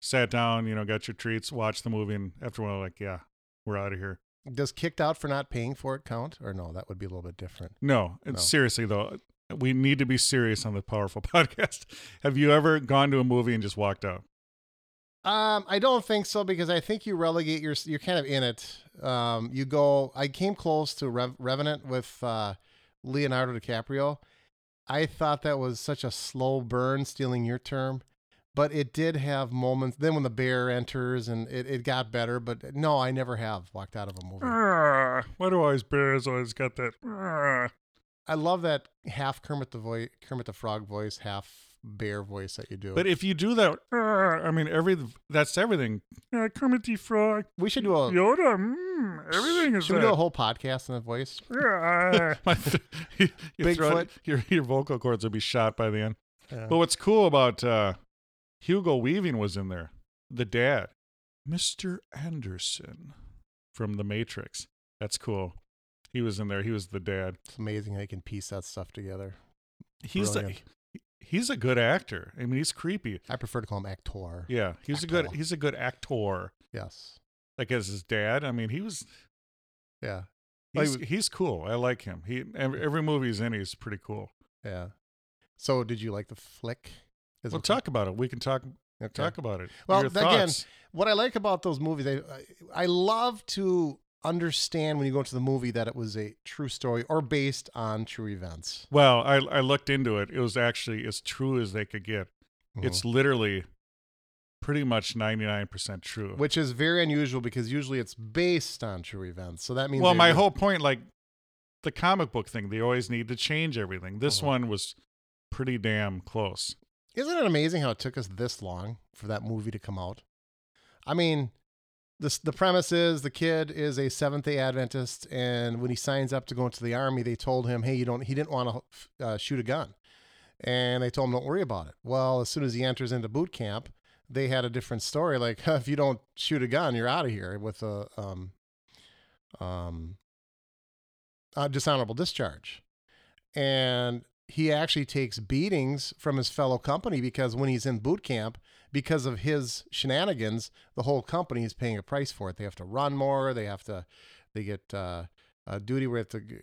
sat down, you know, got your treats, watched the movie, and after a while, like, yeah, we're out of here. Does kicked out for not paying for it count? Or no, that would be a little bit different. No, No. seriously though, we need to be serious on the powerful *laughs* podcast. Have you ever gone to a movie and just walked out? Um, I don't think so because I think you relegate your. You're kind of in it. Um, you go. I came close to Rev- Revenant with uh, Leonardo DiCaprio. I thought that was such a slow burn, stealing your term, but it did have moments. Then when the bear enters and it, it got better, but no, I never have walked out of a movie. Ah, why do always bears always got that? ah? I love that half Kermit the voice, Kermit the Frog voice, half bear voice that you do. But if you do that, uh, I mean, every that's everything. Uh, Kermit the Frog, we should do a Yoda, mm, everything is should we do a whole podcast in that voice? Yeah, *laughs* *laughs* My, you, *laughs* you Bigfoot. your your vocal cords will be shot by the end. Yeah. But what's cool about uh, Hugo Weaving was in there, the dad, Mr. Anderson from The Matrix. That's cool. He was in there. He was the dad. It's amazing how you can piece that stuff together. He's Brilliant. He's a good actor. I mean, he's creepy. I prefer to call him actor. Yeah, he's a good he's a good actor. Yes. Like as his dad. I mean, he was Yeah. He's, was- he's cool. I like him. He every, every movie he's in, he's pretty cool. Yeah. So, did you like the flick? Is We'll talk about it. We can talk Okay. talk about it. Well, again, what I like about those movies, I I love to understand when you go into the movie that it was a true story or based on true events. Well, I I looked into it. It was actually as true as they could get. Mm-hmm. It's literally pretty much 99% true. which is very unusual because usually it's based on true events. So that means well, my whole point like the comic book thing, they always need to change everything. This Uh-huh. one was pretty damn close. Isn't it amazing how it took us this long for that movie to come out? I mean, this the premise is the kid is a Seventh Day Adventist, and when he signs up to go into the army, they told him, "Hey, you don't." He didn't want to uh, shoot a gun, and they told him, "Don't worry about it." Well, as soon as he enters into boot camp, they had a different story. Like, *laughs* if you don't shoot a gun, you're out of here with a um, um, a dishonorable discharge, and he actually takes beatings from his fellow company because when he's in boot camp, because of his shenanigans, the whole company is paying a price for it. They have to run more. They have to, they get uh, a duty where they have to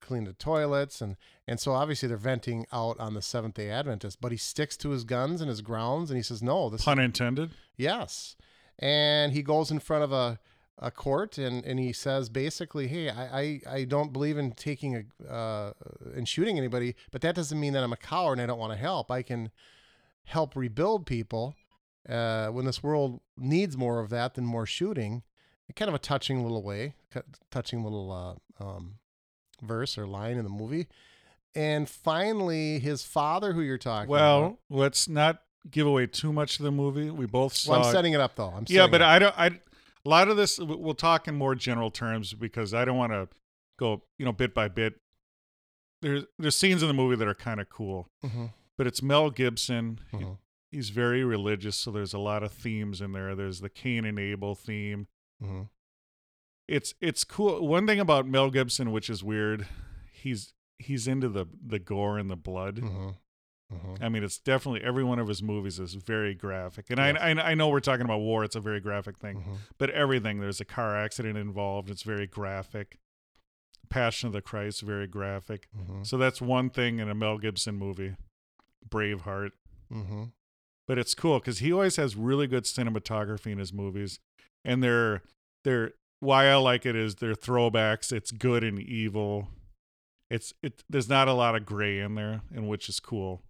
clean the toilets, and and so obviously they're venting out on the Seventh Day Adventist. But he sticks to his guns and his grounds, and he says, "No, this Pun intended. Yes. And he goes in front of a, a court and, and he says basically, hey, I, I, I don't believe in taking a uh, and shooting anybody, but that doesn't mean that I'm a coward and I don't want to help. I can help rebuild people uh, when this world needs more of that than more shooting. Kind of a touching little way, touching little uh, um, verse or line in the movie. And finally, his father, who you're talking Well, about. let's not give away too much of the movie. We both saw Well, I'm setting it up though. I'm yeah, but. I don't. I a lot of this we'll talk in more general terms because I don't want to go you know bit by bit. There's there's scenes in the movie that are kind of cool, Mhm, but it's Mel Gibson. Mhm. He's very religious, so there's a lot of themes in there. There's the Cain and Abel theme. Mhm. It's it's cool. One thing about Mel Gibson, which is weird, he's he's into the the gore and the blood. Mhm. Mhm. I mean, it's definitely every one of his movies is very graphic, and Yes. I, I I know we're talking about war; it's a very graphic thing. Mhm. But everything there's a car accident involved; it's very graphic. Passion of the Christ, very graphic. Mhm. So that's one thing in a Mel Gibson movie, Braveheart. But it's cool because he always has really good cinematography in his movies, and they're they're why I like it is they're throwbacks. It's good and evil. It's it. There's not a lot of gray in there, and which is cool.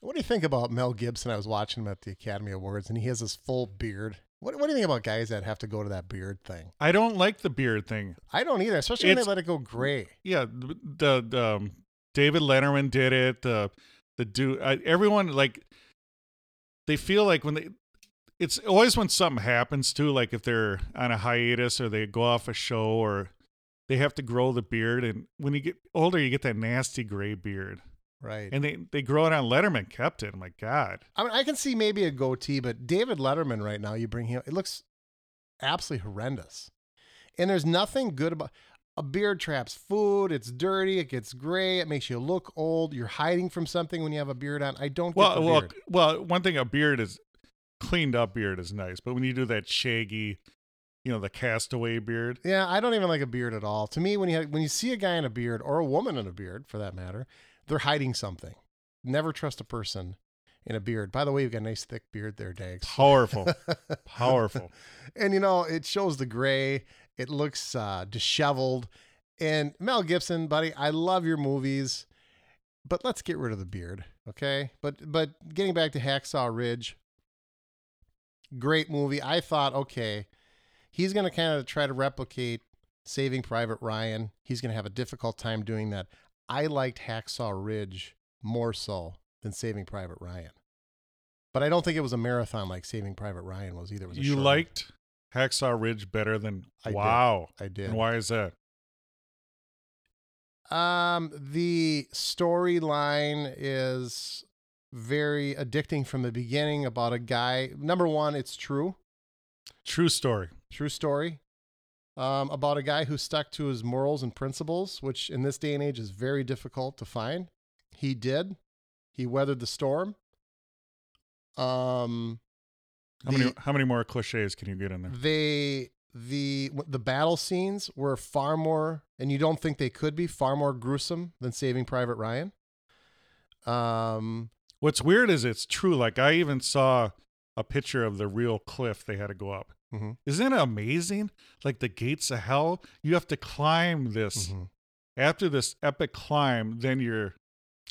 What do you think about Mel Gibson? I was watching him at the Academy Awards, and he has this full beard. What, what do you think about guys that have to go to that beard thing? I don't like the beard thing. I don't either, especially when they let it go gray. Yeah, the, the, the um, David Letterman did it. The the dude, I, everyone like they feel like when they. It's always when something happens too, like if they're on a hiatus or they go off a show or they have to grow the beard, and when you get older, you get that nasty gray beard, Right. and they they grow it on. Letterman kept it. I'm like, God, I mean, I can see maybe a goatee, but David Letterman right now, you bring him, it looks absolutely horrendous. And there's nothing good about a beard traps food. It's dirty. It gets gray. It makes you look old. You're hiding from something when you have a beard on. I don't get well, the well, beard. well. One thing, a beard is cleaned up beard is nice, but when you do that shaggy, you know, the castaway beard, Yeah, I don't even like a beard at all. To me, when you when you see a guy in a beard or a woman in a beard, for that matter, they're hiding something. Never trust a person in a beard. By the way, you've got a nice thick beard there, Dags. powerful, *laughs* powerful. and you know, it shows the gray. It looks uh, disheveled. And Mel Gibson, buddy, I love your movies, but let's get rid of the beard, okay? But but getting back to Hacksaw Ridge, great movie. I thought, okay, he's gonna kind of try to replicate Saving Private Ryan. He's gonna have a difficult time doing that. I liked Hacksaw Ridge more so than Saving Private Ryan. But I don't think it was a marathon like Saving Private Ryan was either. Was You short liked Hacksaw Ridge better than I did. Wow. I did. And why is that? Um, the storyline is very addicting from the beginning about a guy. Number one, it's true, True story. true story. Um, about a guy who stuck to his morals and principles, which in this day and age is very difficult to find. He did. He weathered the storm. Um, How the- many how many more cliches can you get in there? they the the battle scenes were far more and you don't think they could be far more gruesome than saving private ryan um What's weird is it's true. Like I even saw a picture of the real cliff they had to go up. mhm, Isn't it amazing? Like the gates of hell, you have to climb this. mhm. After this epic climb, then you're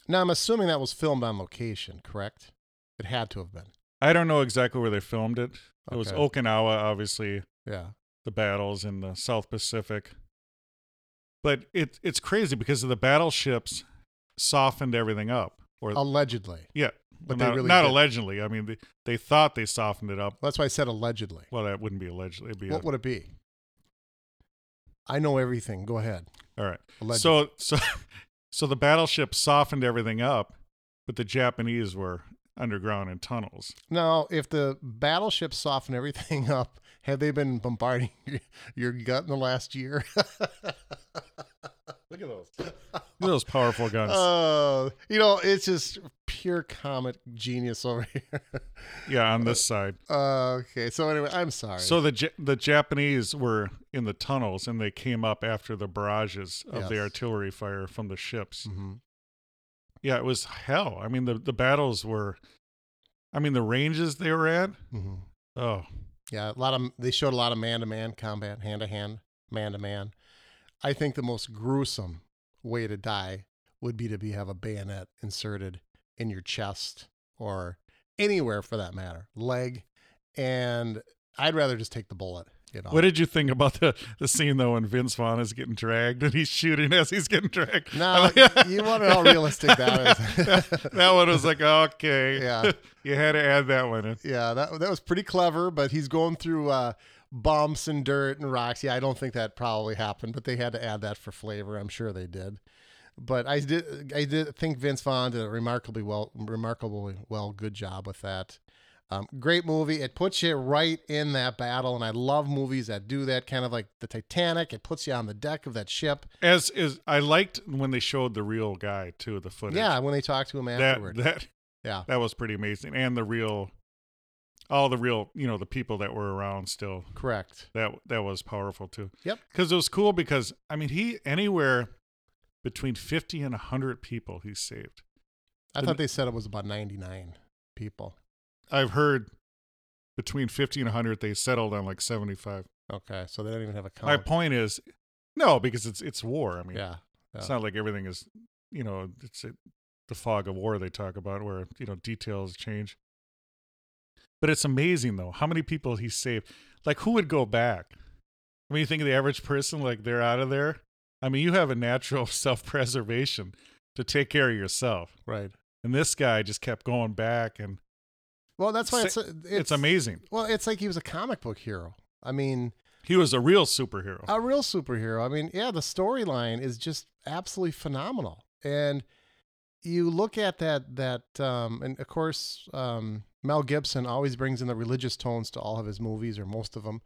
now i'm assuming that was filmed on location correct it had to have been I don't know exactly where they filmed it. It was Okay. Okinawa, obviously, yeah the battles in the South Pacific. But it it's crazy because the battleships softened everything up. Or allegedly yeah, but they not, really not allegedly. I mean, they, they thought they softened it up. that's why i said allegedly Well, that wouldn't be allegedly. It'd be what a- would it be i know everything go ahead all right. allegedly. So *laughs* so so the battleship softened everything up, but the Japanese were underground in tunnels. now if the battleships soften everything *laughs* up have they been bombarding *laughs* your gut in the last year *laughs* Look at those. Look at those powerful guns. Oh, you know, it's just pure comic genius over here. yeah, on this side. Uh, okay, so anyway, I'm sorry. So the Ja- the Japanese were in the tunnels and they came up after the barrages of the artillery fire from the ships. Mhm. Yeah, it was hell. I mean the the battles were I mean the ranges they were at. Mhm. Oh, yeah, a lot of they showed a lot of man-to-man combat, hand-to-hand, man-to-man. I think the most gruesome way to die would be to be have a bayonet inserted in your chest or anywhere for that matter, leg, and I'd rather just take the bullet. You know, what did you think about the the scene though when Vince Vaughn is getting dragged and he's shooting as he's getting dragged? No, *laughs* you wanna know how realistic that is. *laughs* that, that one was like okay, Yeah. *laughs* you had to add that one in. Yeah, that that was pretty clever, but he's going through uh, bumps and dirt and rocks. Yeah, I don't think that probably happened, but they had to add that for flavor. I'm sure they did. But I did I did think Vince Vaughn did a remarkably well remarkably well good job with that. Um, great movie. It puts you right in that battle, and I love movies that do that. Kind of like the Titanic. It puts you on the deck of that ship. As is, I liked when they showed the real guy too, the footage. Yeah, when they talked to him that that yeah, that was pretty amazing, and the real, all the real, you know, the people that were around still. correct. That that was powerful too. Yep. Because it was cool because I mean he anywhere between fifty and hundred people he saved. I The- thought they said it was about 99 people. I've heard between fifty and hundred they settled on like seventy five. Okay, so they don't even have a count. My point is, no, because it's it's war. I mean, yeah. it's not like everything is, you know, it's it, the fog of war they talk about where you know details change. But it's amazing though how many people he saved. Like who would go back? I mean, you think of the average person, like they're out of there. I mean, you have a natural *laughs* self preservation to take care of yourself, Right. and this guy just kept going back, and Well, that's why it's, it's it's, amazing. Well, it's like he was a comic book hero. I mean, He was a real superhero. a real superhero. I mean, yeah, the storyline is just absolutely phenomenal. And you look at that that um and of course um Mel Gibson always brings in the religious tones to all of his movies or most of them.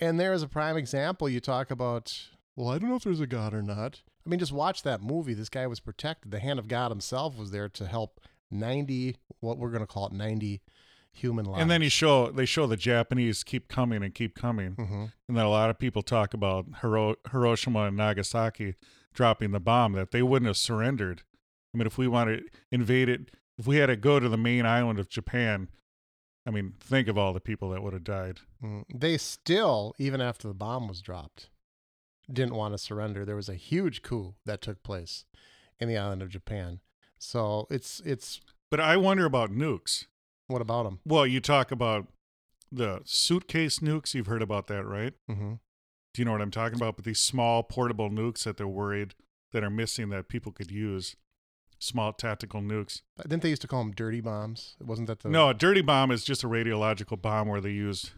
And there is a prime example you talk about, well, I don't know if there's a god or not. I mean, just watch that movie. This guy was protected. The hand of God himself was there to help 90 what we're going to call it 90 human lives. and then you show they show the Japanese keep coming and keep coming. hmm and that a lot of people talk about Hiro- Hiroshima and Nagasaki dropping the bomb that they wouldn't have surrendered. I mean, if we wanted invaded, if we had to go to the main island of Japan, I mean, think of all the people that would have died. Mm, They still, even after the bomb was dropped, didn't want to surrender. There was a huge coup that took place in the island of Japan. So it's it's But I wonder about nukes. What about them? Well, you talk about the suitcase nukes. You've heard about that, right? Mm-hmm. Do you know what I'm talking about? But these small portable nukes that they're worried that are missing that people could use. Small tactical nukes. Didn't they used to call them dirty bombs? Wasn't that the No, a dirty bomb is just a radiological bomb where they use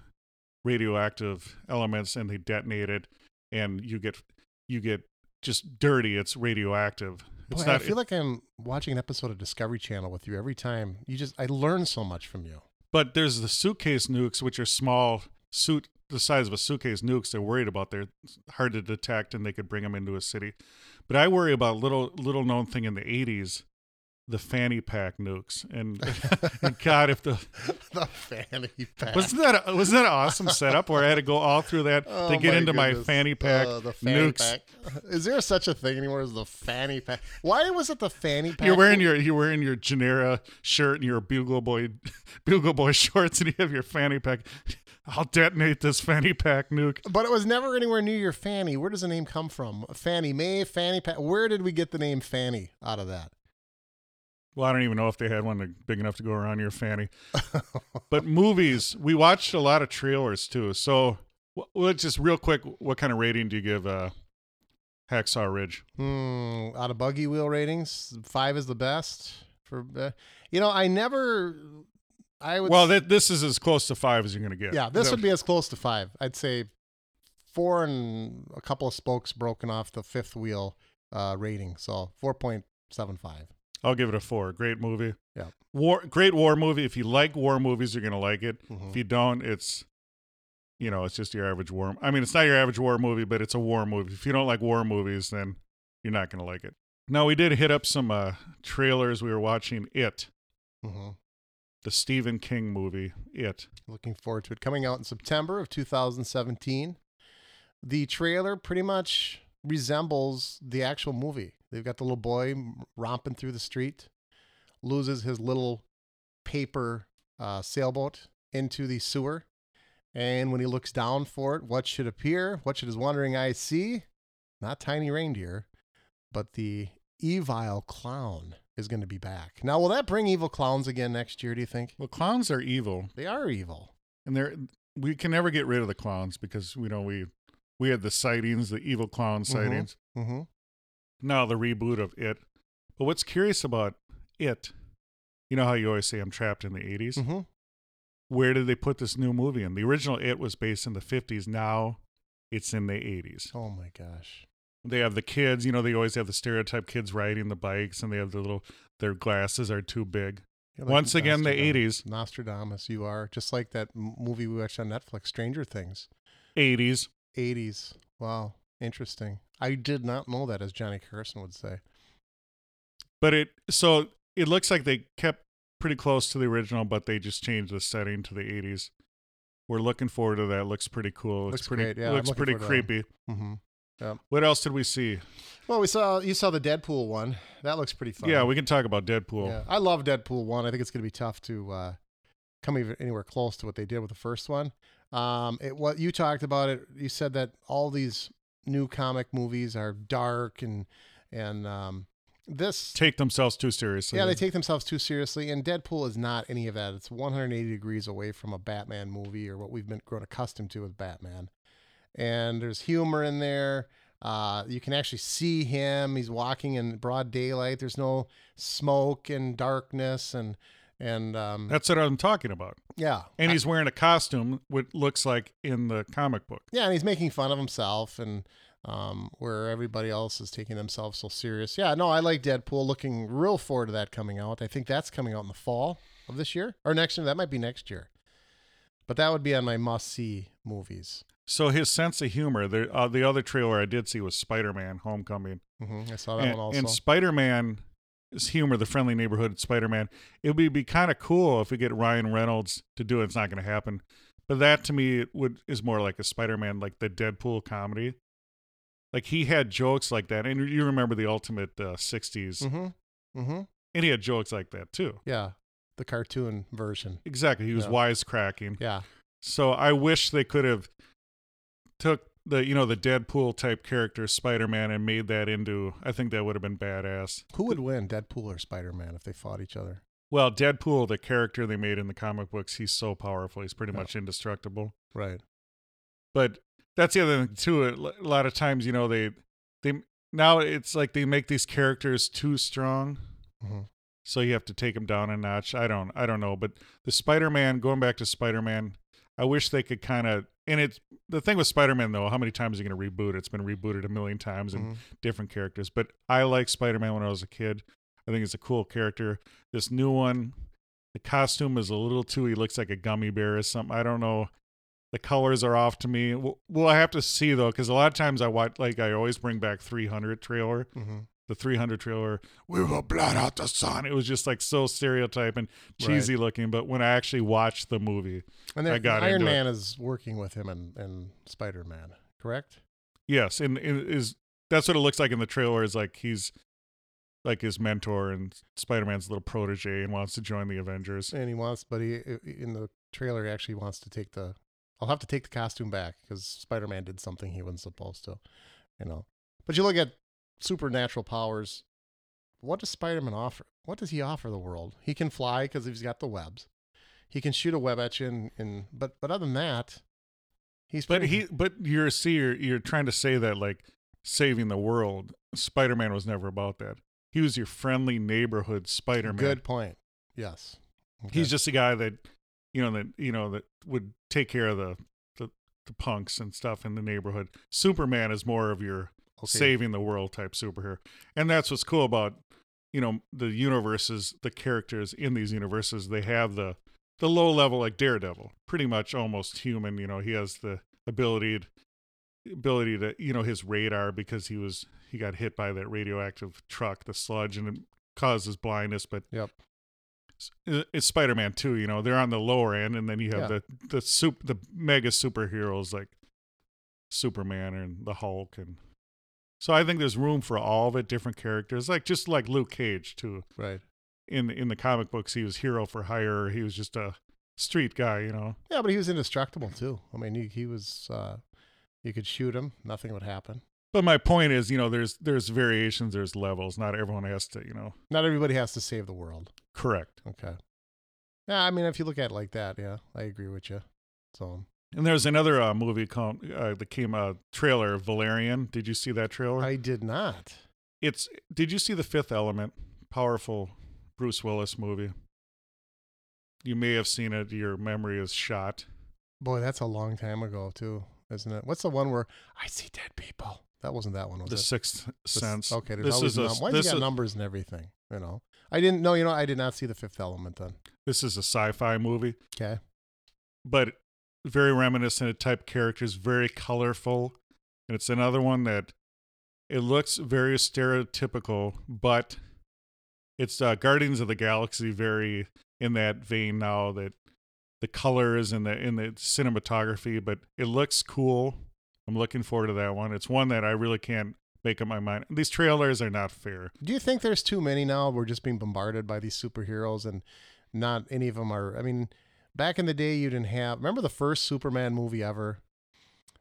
radioactive elements and they detonate it, and you get you get just dirty. It's radioactive. It's Boy, not. I feel like I'm watching an episode of Discovery Channel with you every time. You just I learn so much from you. but there's the suitcase nukes, which are small suit the size of a suitcase nukes. They're worried about. They're hard to detect, and they could bring them into a city. But I worry about little little known thing in the '80s, the fanny pack nukes, and, *laughs* and God, if the the fanny pack. wasn't that a, wasn't that an awesome setup where I had to go all through that Oh, to get my into my fanny pack Uh, the fanny nukes. pack. Is there such a thing anymore as the fanny pack? Why was it the fanny pack? You're wearing your you're wearing your Generra shirt and your Bugle Boy *laughs* Bugle Boy shorts, and you have your fanny pack. I'll detonate this fanny pack nuke. But it was never anywhere near your fanny. Where does the name come from? Fannie Mae, fanny pack. Where did we get the name Fanny out of that? Well, I don't even know if they had one big enough to go around your fanny. *laughs* but movies, we watched a lot of trailers too. So, w- let's just real quick, what kind of rating do you give uh, Hacksaw Ridge? Hmm. Out of buggy wheel ratings, five is the best. For uh, you know, I never. I would. Well, th- this is as close to five as you're going to get. yeah, this Is would be as close to five. I'd say four and a couple of spokes broken off the fifth wheel uh, rating. So four point seven five. I'll give it a four. Great movie. Yeah. War, great war movie. If you like war movies, you're going to like it. Mhm. If you don't, it's you know, it's just your average war. I mean, it's not your average war movie, but it's a war movie. If you don't like war movies, then you're not going to like it. Now, we did hit up some uh, trailers. We were watching It, hmm the Stephen King movie. It. Looking forward to it coming out in September of 2017. The trailer pretty much resembles the actual movie. They've got the little boy romping through the street, loses his little paper uh, sailboat into the sewer. And when he looks down for it, what should appear? What should his wandering eyes see? Not tiny reindeer, but the evil clown is going to be back. Now, will that bring evil clowns again next year, do you think? Well, clowns are evil, They are evil. and they're we can never get rid of the clowns because you know we we had the sightings, the evil clown sightings. Mm-hmm. Now the reboot of It. But what's curious about It? You know how you always say I'm trapped in the 80s. Mm-hmm. Where did they put this new movie in? The original It was based in the 50s. Now it's in the 80s. Oh my gosh. They have the kids, you know, they always have the stereotype kids riding the bikes and they have the little, their glasses are too big. You're like Once again, the 80s. Nostradamus, you are. Just like that movie we watched on Netflix, Stranger Things. 80s. 80s. Wow. Interesting. I did not know that, as Johnny Carson would say. But it, so it looks like they kept pretty close to the original, but they just changed the setting to the 80s. We're looking forward to that. Looks pretty cool. Looks, Looks pretty, great. Yeah, looks pretty creepy. Mm-hmm. What else did we see? Well, we saw you saw the Deadpool one. That looks pretty fun. Yeah, we can talk about Deadpool. Yeah. I love Deadpool one. I think it's going to be tough to uh, come even anywhere close to what they did with the first one. Um, it what you talked about it. You said that all these new comic movies are dark and and um, this Take themselves too seriously. yeah they take themselves too seriously and Deadpool is not any of that. It's 180 degrees away from a Batman movie or what we've been grown accustomed to with Batman. And there's humor in there. Uh, you can actually see him. He's walking in broad daylight. There's no smoke and darkness and and um, That's what I'm talking about. yeah. And he's wearing a costume, what looks like in the comic book. Yeah, and he's making fun of himself and um, where everybody else is taking themselves so serious. Yeah, no, I like Deadpool. Looking real forward to that coming out. I think that's coming out in the fall of this year or next year. That might be next year. But that would be on my must see movies. So his sense of humor. The uh, the other trailer I did see was Spider Man Homecoming, hmm I saw that and, one also. and Spider Man's humor, the friendly neighborhood Spider Man. It would be, be kind of cool if we get Ryan Reynolds to do it. It's not going to happen, but that to me would is more like a Spider Man, like the Deadpool comedy. Like he had jokes like that, and you remember the Ultimate uh, '60s, mm-hmm. Mm-hmm. and he had jokes like that too. Yeah, the cartoon version. Exactly, he was Yeah. wisecracking. Yeah. So I wish they could have took the you know the Deadpool type character Spider Man and made that into. I think that would have been badass. Who would win, Deadpool or Spider Man, if they fought each other? Well, Deadpool, the character they made in the comic books, he's so powerful. He's pretty much indestructible. Right. But that's the other thing too. A lot of times, you know, they they now it's like they make these characters too strong. Mhm. So you have to take them down a notch. I don't I don't know, but the Spider-Man going back to Spider-Man, I wish they could kind of and it's the thing with Spider-Man though, how many times are you going to reboot? It's been rebooted a million times and Mhm. different characters. But I like Spider-Man when I was a kid. I think it's a cool character. This new one, the costume is a little too he looks like a gummy bear or something. I don't know. The colors are off to me. Well, I have to see though cuz a lot of times I watch like I always bring back 300 trailer Mhm. The 300 trailer, we will blot out the sun. It was just like so stereotype and cheesy looking. But when I actually watched the movie, And I got Iron. Man is working with him and, and Spider Man, correct? yes, and, and is that's what it looks like in the trailer. Is like he's like his mentor and Spider Man's little protege and wants to join the Avengers. And he wants, but he in the trailer he actually wants to take the. I'll have to take the costume back because Spider Man did something he wasn't supposed to, you know. But you look at supernatural powers. What does Spider Man offer? What does he offer the world? He can fly because he's got the webs. He can shoot a web at you, and, and but but other than that, he's But pretty- he, but you're see, you're, you're trying to say that like saving the world. Spider Man was never about that. He was your friendly neighborhood Spider Man. Good point. Yes. He's just a guy that, you know, that you know that would take care of the the, the punks and stuff in the neighborhood. Superman is more of your Okay. Saving the world type superhero, and that's what's cool about you know the universes, the characters in these universes. They have the the low level like Daredevil, pretty much almost human. You know, he has the ability to, ability to you know his radar because he was he got hit by that radioactive truck, the sludge, and it causes blindness, but Yep. it's- uh, it's Spider-Man too. You know, they're on the lower end, and then you have Yeah. the the soup the mega superheroes like Superman and the Hulk, and so I think there's room for all of it, different characters, like just like Luke Cage too. Right. In in the comic books, he was hero for hire. He was just a street guy, you know. Yeah, but he was indestructible too. I mean, he he was. uh You could shoot him; nothing would happen. But my point is, you know, there's there's variations, there's levels. Not everyone has to, you know. Not everybody has to save the world. Correct. Okay. Yeah, I mean, if you look at it like that, yeah, I agree with you. So And there's another uh, movie called uh, that came uh, trailer Valerian. Did you see that trailer? I did not. it's did you see the fifth element powerful bruce willis movie you may have seen it your memory is shot Boy, that's a long time ago too, isn't it? What's the one where I see dead people? That wasn't that one, was the it? sixth The sense Okay, there's this always is a num- why this you got is, numbers and everything? You know, I didn't know. You know, I did not see the Fifth Element then. this is a sci-fi movie Okay. but very reminiscent of type characters very colorful and it's another one that it looks very stereotypical but it's uh, guardians of the galaxy very in that vein now that the colors and the in the cinematography but it looks cool i'm looking forward to that one it's one that i really can't make up my mind these trailers are not fair Do you think there's too many now? We're just being bombarded by these superheroes, and not any of them are. I mean, back in the day, you didn't have. Remember the first Superman movie ever?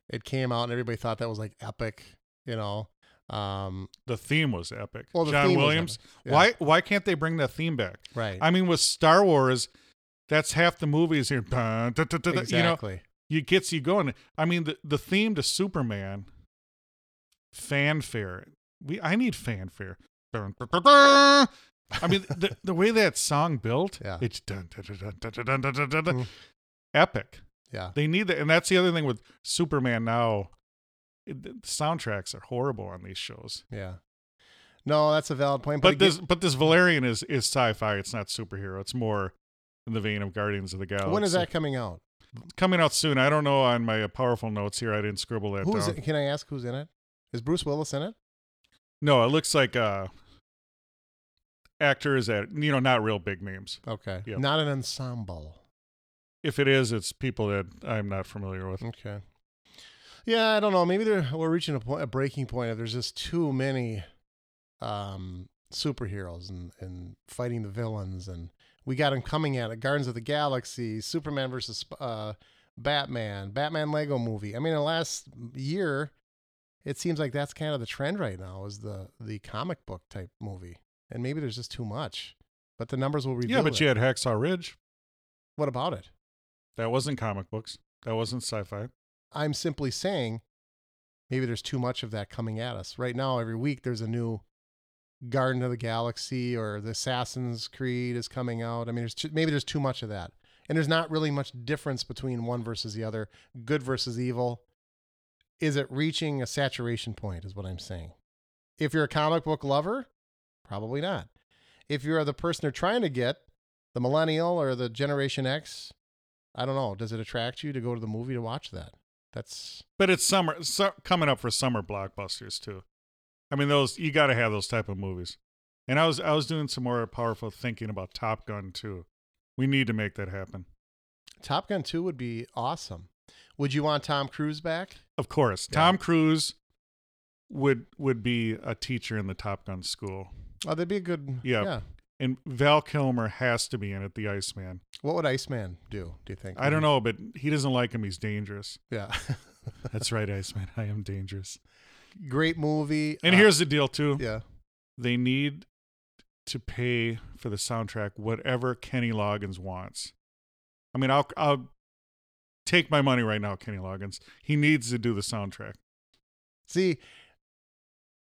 It came out, and everybody thought that was like epic. You know, um, the theme was epic Well, john williams epic, yeah. why why can't they bring that theme back right? I mean, with Star Wars, that's half the movies here. Dun, You know, exactly. it gets you going. I mean, the the theme to Superman, fanfare. We I need fanfare. I mean, the the way that song built, Yeah. it's dun, dun, dun, dun, dun, dun, dun, dun, dun, dun. Mhm. epic. yeah. They need that, and that's the other thing with Superman now. It, the soundtracks are horrible on these shows. Yeah. No, that's a valid point. But, But this but this Valerian is is sci-fi. It's not superhero. It's more in the vein of Guardians of the Galaxy. when is that coming out? coming out soon? I don't know on my uh, powerful notes here. I didn't scribble that Who's down. it? Can I ask who's in it? Is Bruce Willis in it? No, it looks like uh actors that you know not real big names. Okay. Yep. Not an ensemble. If it is, it's people that I'm not familiar with. Okay. Yeah, I don't know. Maybe they're, we're reaching a, point, a breaking point if there's just too many um, superheroes and, and fighting the villains. And we got them coming at it. Gardens of the Galaxy, Superman versus uh, Batman, Batman Lego movie. I mean, in the last year, it seems like that's kind of the trend right now is the, the comic book type movie. And maybe there's just too much. But the numbers will reveal Yeah, but it. you had Hacksaw Ridge. What about it? That wasn't comic books. That wasn't sci-fi. I'm simply saying maybe there's too much of that coming at us. Right now, every week there's a new Garden of the Galaxy or the Assassin's Creed is coming out. I mean, there's too, maybe there's too much of that. And there's not really much difference between one versus the other, good versus evil. Is it reaching a saturation point, is what I'm saying. If you're a comic book lover, probably not. If you're the person they're trying to get, the millennial or the Generation X, I don't know. Does it attract you to go to the movie to watch that? That's But it's summer su- coming up for summer blockbusters too. I mean, those you got to have those type of movies. And I was I was doing some more powerful thinking about Top Gun too. We need to make that happen. Top Gun 2 would be awesome. Would you want Tom Cruise back? Of course, Yeah. Tom Cruise would would be a teacher in the Top Gun school, Oh, that'd be a good. Yeah. Yeah. and Val Kilmer has to be in it. The Iceman. What would Iceman do? Do you think? I don't know, but he doesn't like him. He's dangerous. Yeah. *laughs* That's right, Iceman. I am dangerous. Great movie. And Uh, here's the deal too. yeah. they need to pay for the soundtrack whatever Kenny Loggins wants. I mean, I'll I'll take my money right now, Kenny Loggins. He needs to do the soundtrack. See,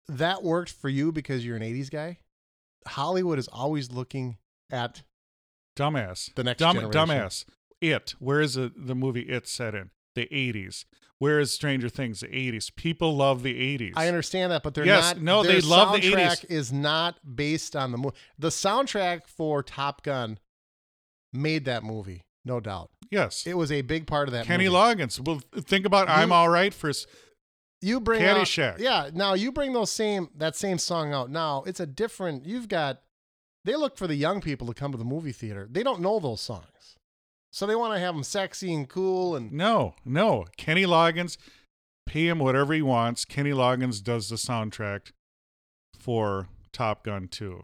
that worked for you because you're an 80s guy. Hollywood is always looking at Dumbass. The next Dumb, generation. Dumbass. It. Where is the, the movie It set in? The 80s. Where is Stranger Things? The 80s. People love the 80s. I understand that, but they're Yes, not. no, they love the soundtrack 80s. Is not based on the movie. The soundtrack for Top Gun made that movie, no doubt. Yes. It was a big part of that. Kenny movie. Loggins. Well, think about I'm All Right for you bring out, Caddyshack. yeah. Now you bring those same that same song out. Now it's a different. You've got. They look for the young people to come to the movie theater. They don't know those songs, so they want to have them sexy and cool and No, no. Kenny Loggins, pay him whatever he wants. Kenny Loggins does the soundtrack for Top Gun 2.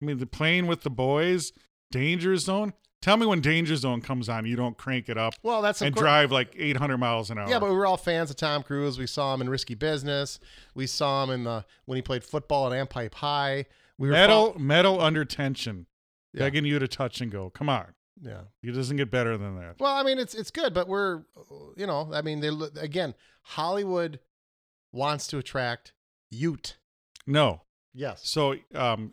I mean, the playing with the boys, Danger Zone. Tell me when Danger Zone comes on, you don't crank it up well, that's and course- drive like 800 miles an hour. Yeah, but we were all fans of Tom Cruise. We saw him in Risky Business. We saw him in the when he played football at Ampipe High. We were metal, fo- metal under tension, Yeah. begging you to touch and go. Come on, yeah. it doesn't get better than that. Well, I mean, it's it's good, but we're, you know, I mean, they look again. Hollywood wants to attract Ute. No, Yes. So, um,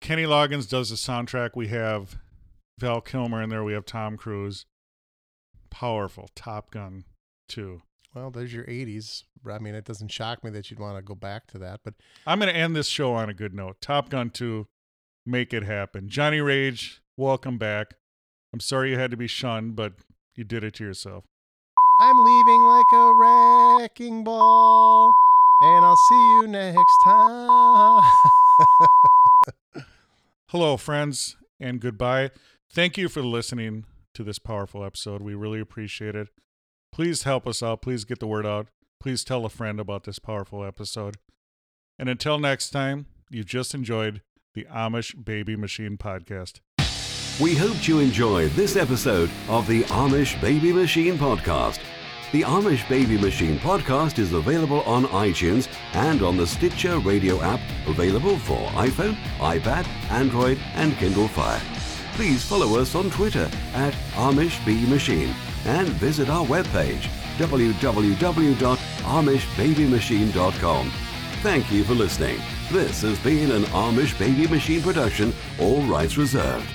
Kenny Loggins does the soundtrack. We have Val Kilmer in there. We have Tom Cruise. Powerful. Top Gun 2. Well, there's your '80s. I mean, it doesn't shock me that you'd want to go back to that, but I'm going to end this show on a good note. Top Gun 2, make it happen. Johnny Rage, welcome back. I'm sorry you had to be shunned, but you did it to yourself. I'm leaving like a wrecking ball, and I'll see you next time. *laughs* Hello, friends, and goodbye. Thank you for listening to this powerful episode. We really appreciate it. Please help us out. Please get the word out. Please tell a friend about this powerful episode. And until next time, you've just enjoyed the Amish Baby Machine podcast. We hoped you enjoyed this episode of the Amish Baby Machine Podcast. The Amish Baby Machine Podcast is available on iTunes and on the Stitcher radio app, available for iPhone, iPad, Android, and Kindle Fire. Please follow us on Twitter at Amish Bee Machine and visit our webpage www.amishbabymachine.com. Thank you for listening. This has been an Amish Baby Machine production, all rights reserved.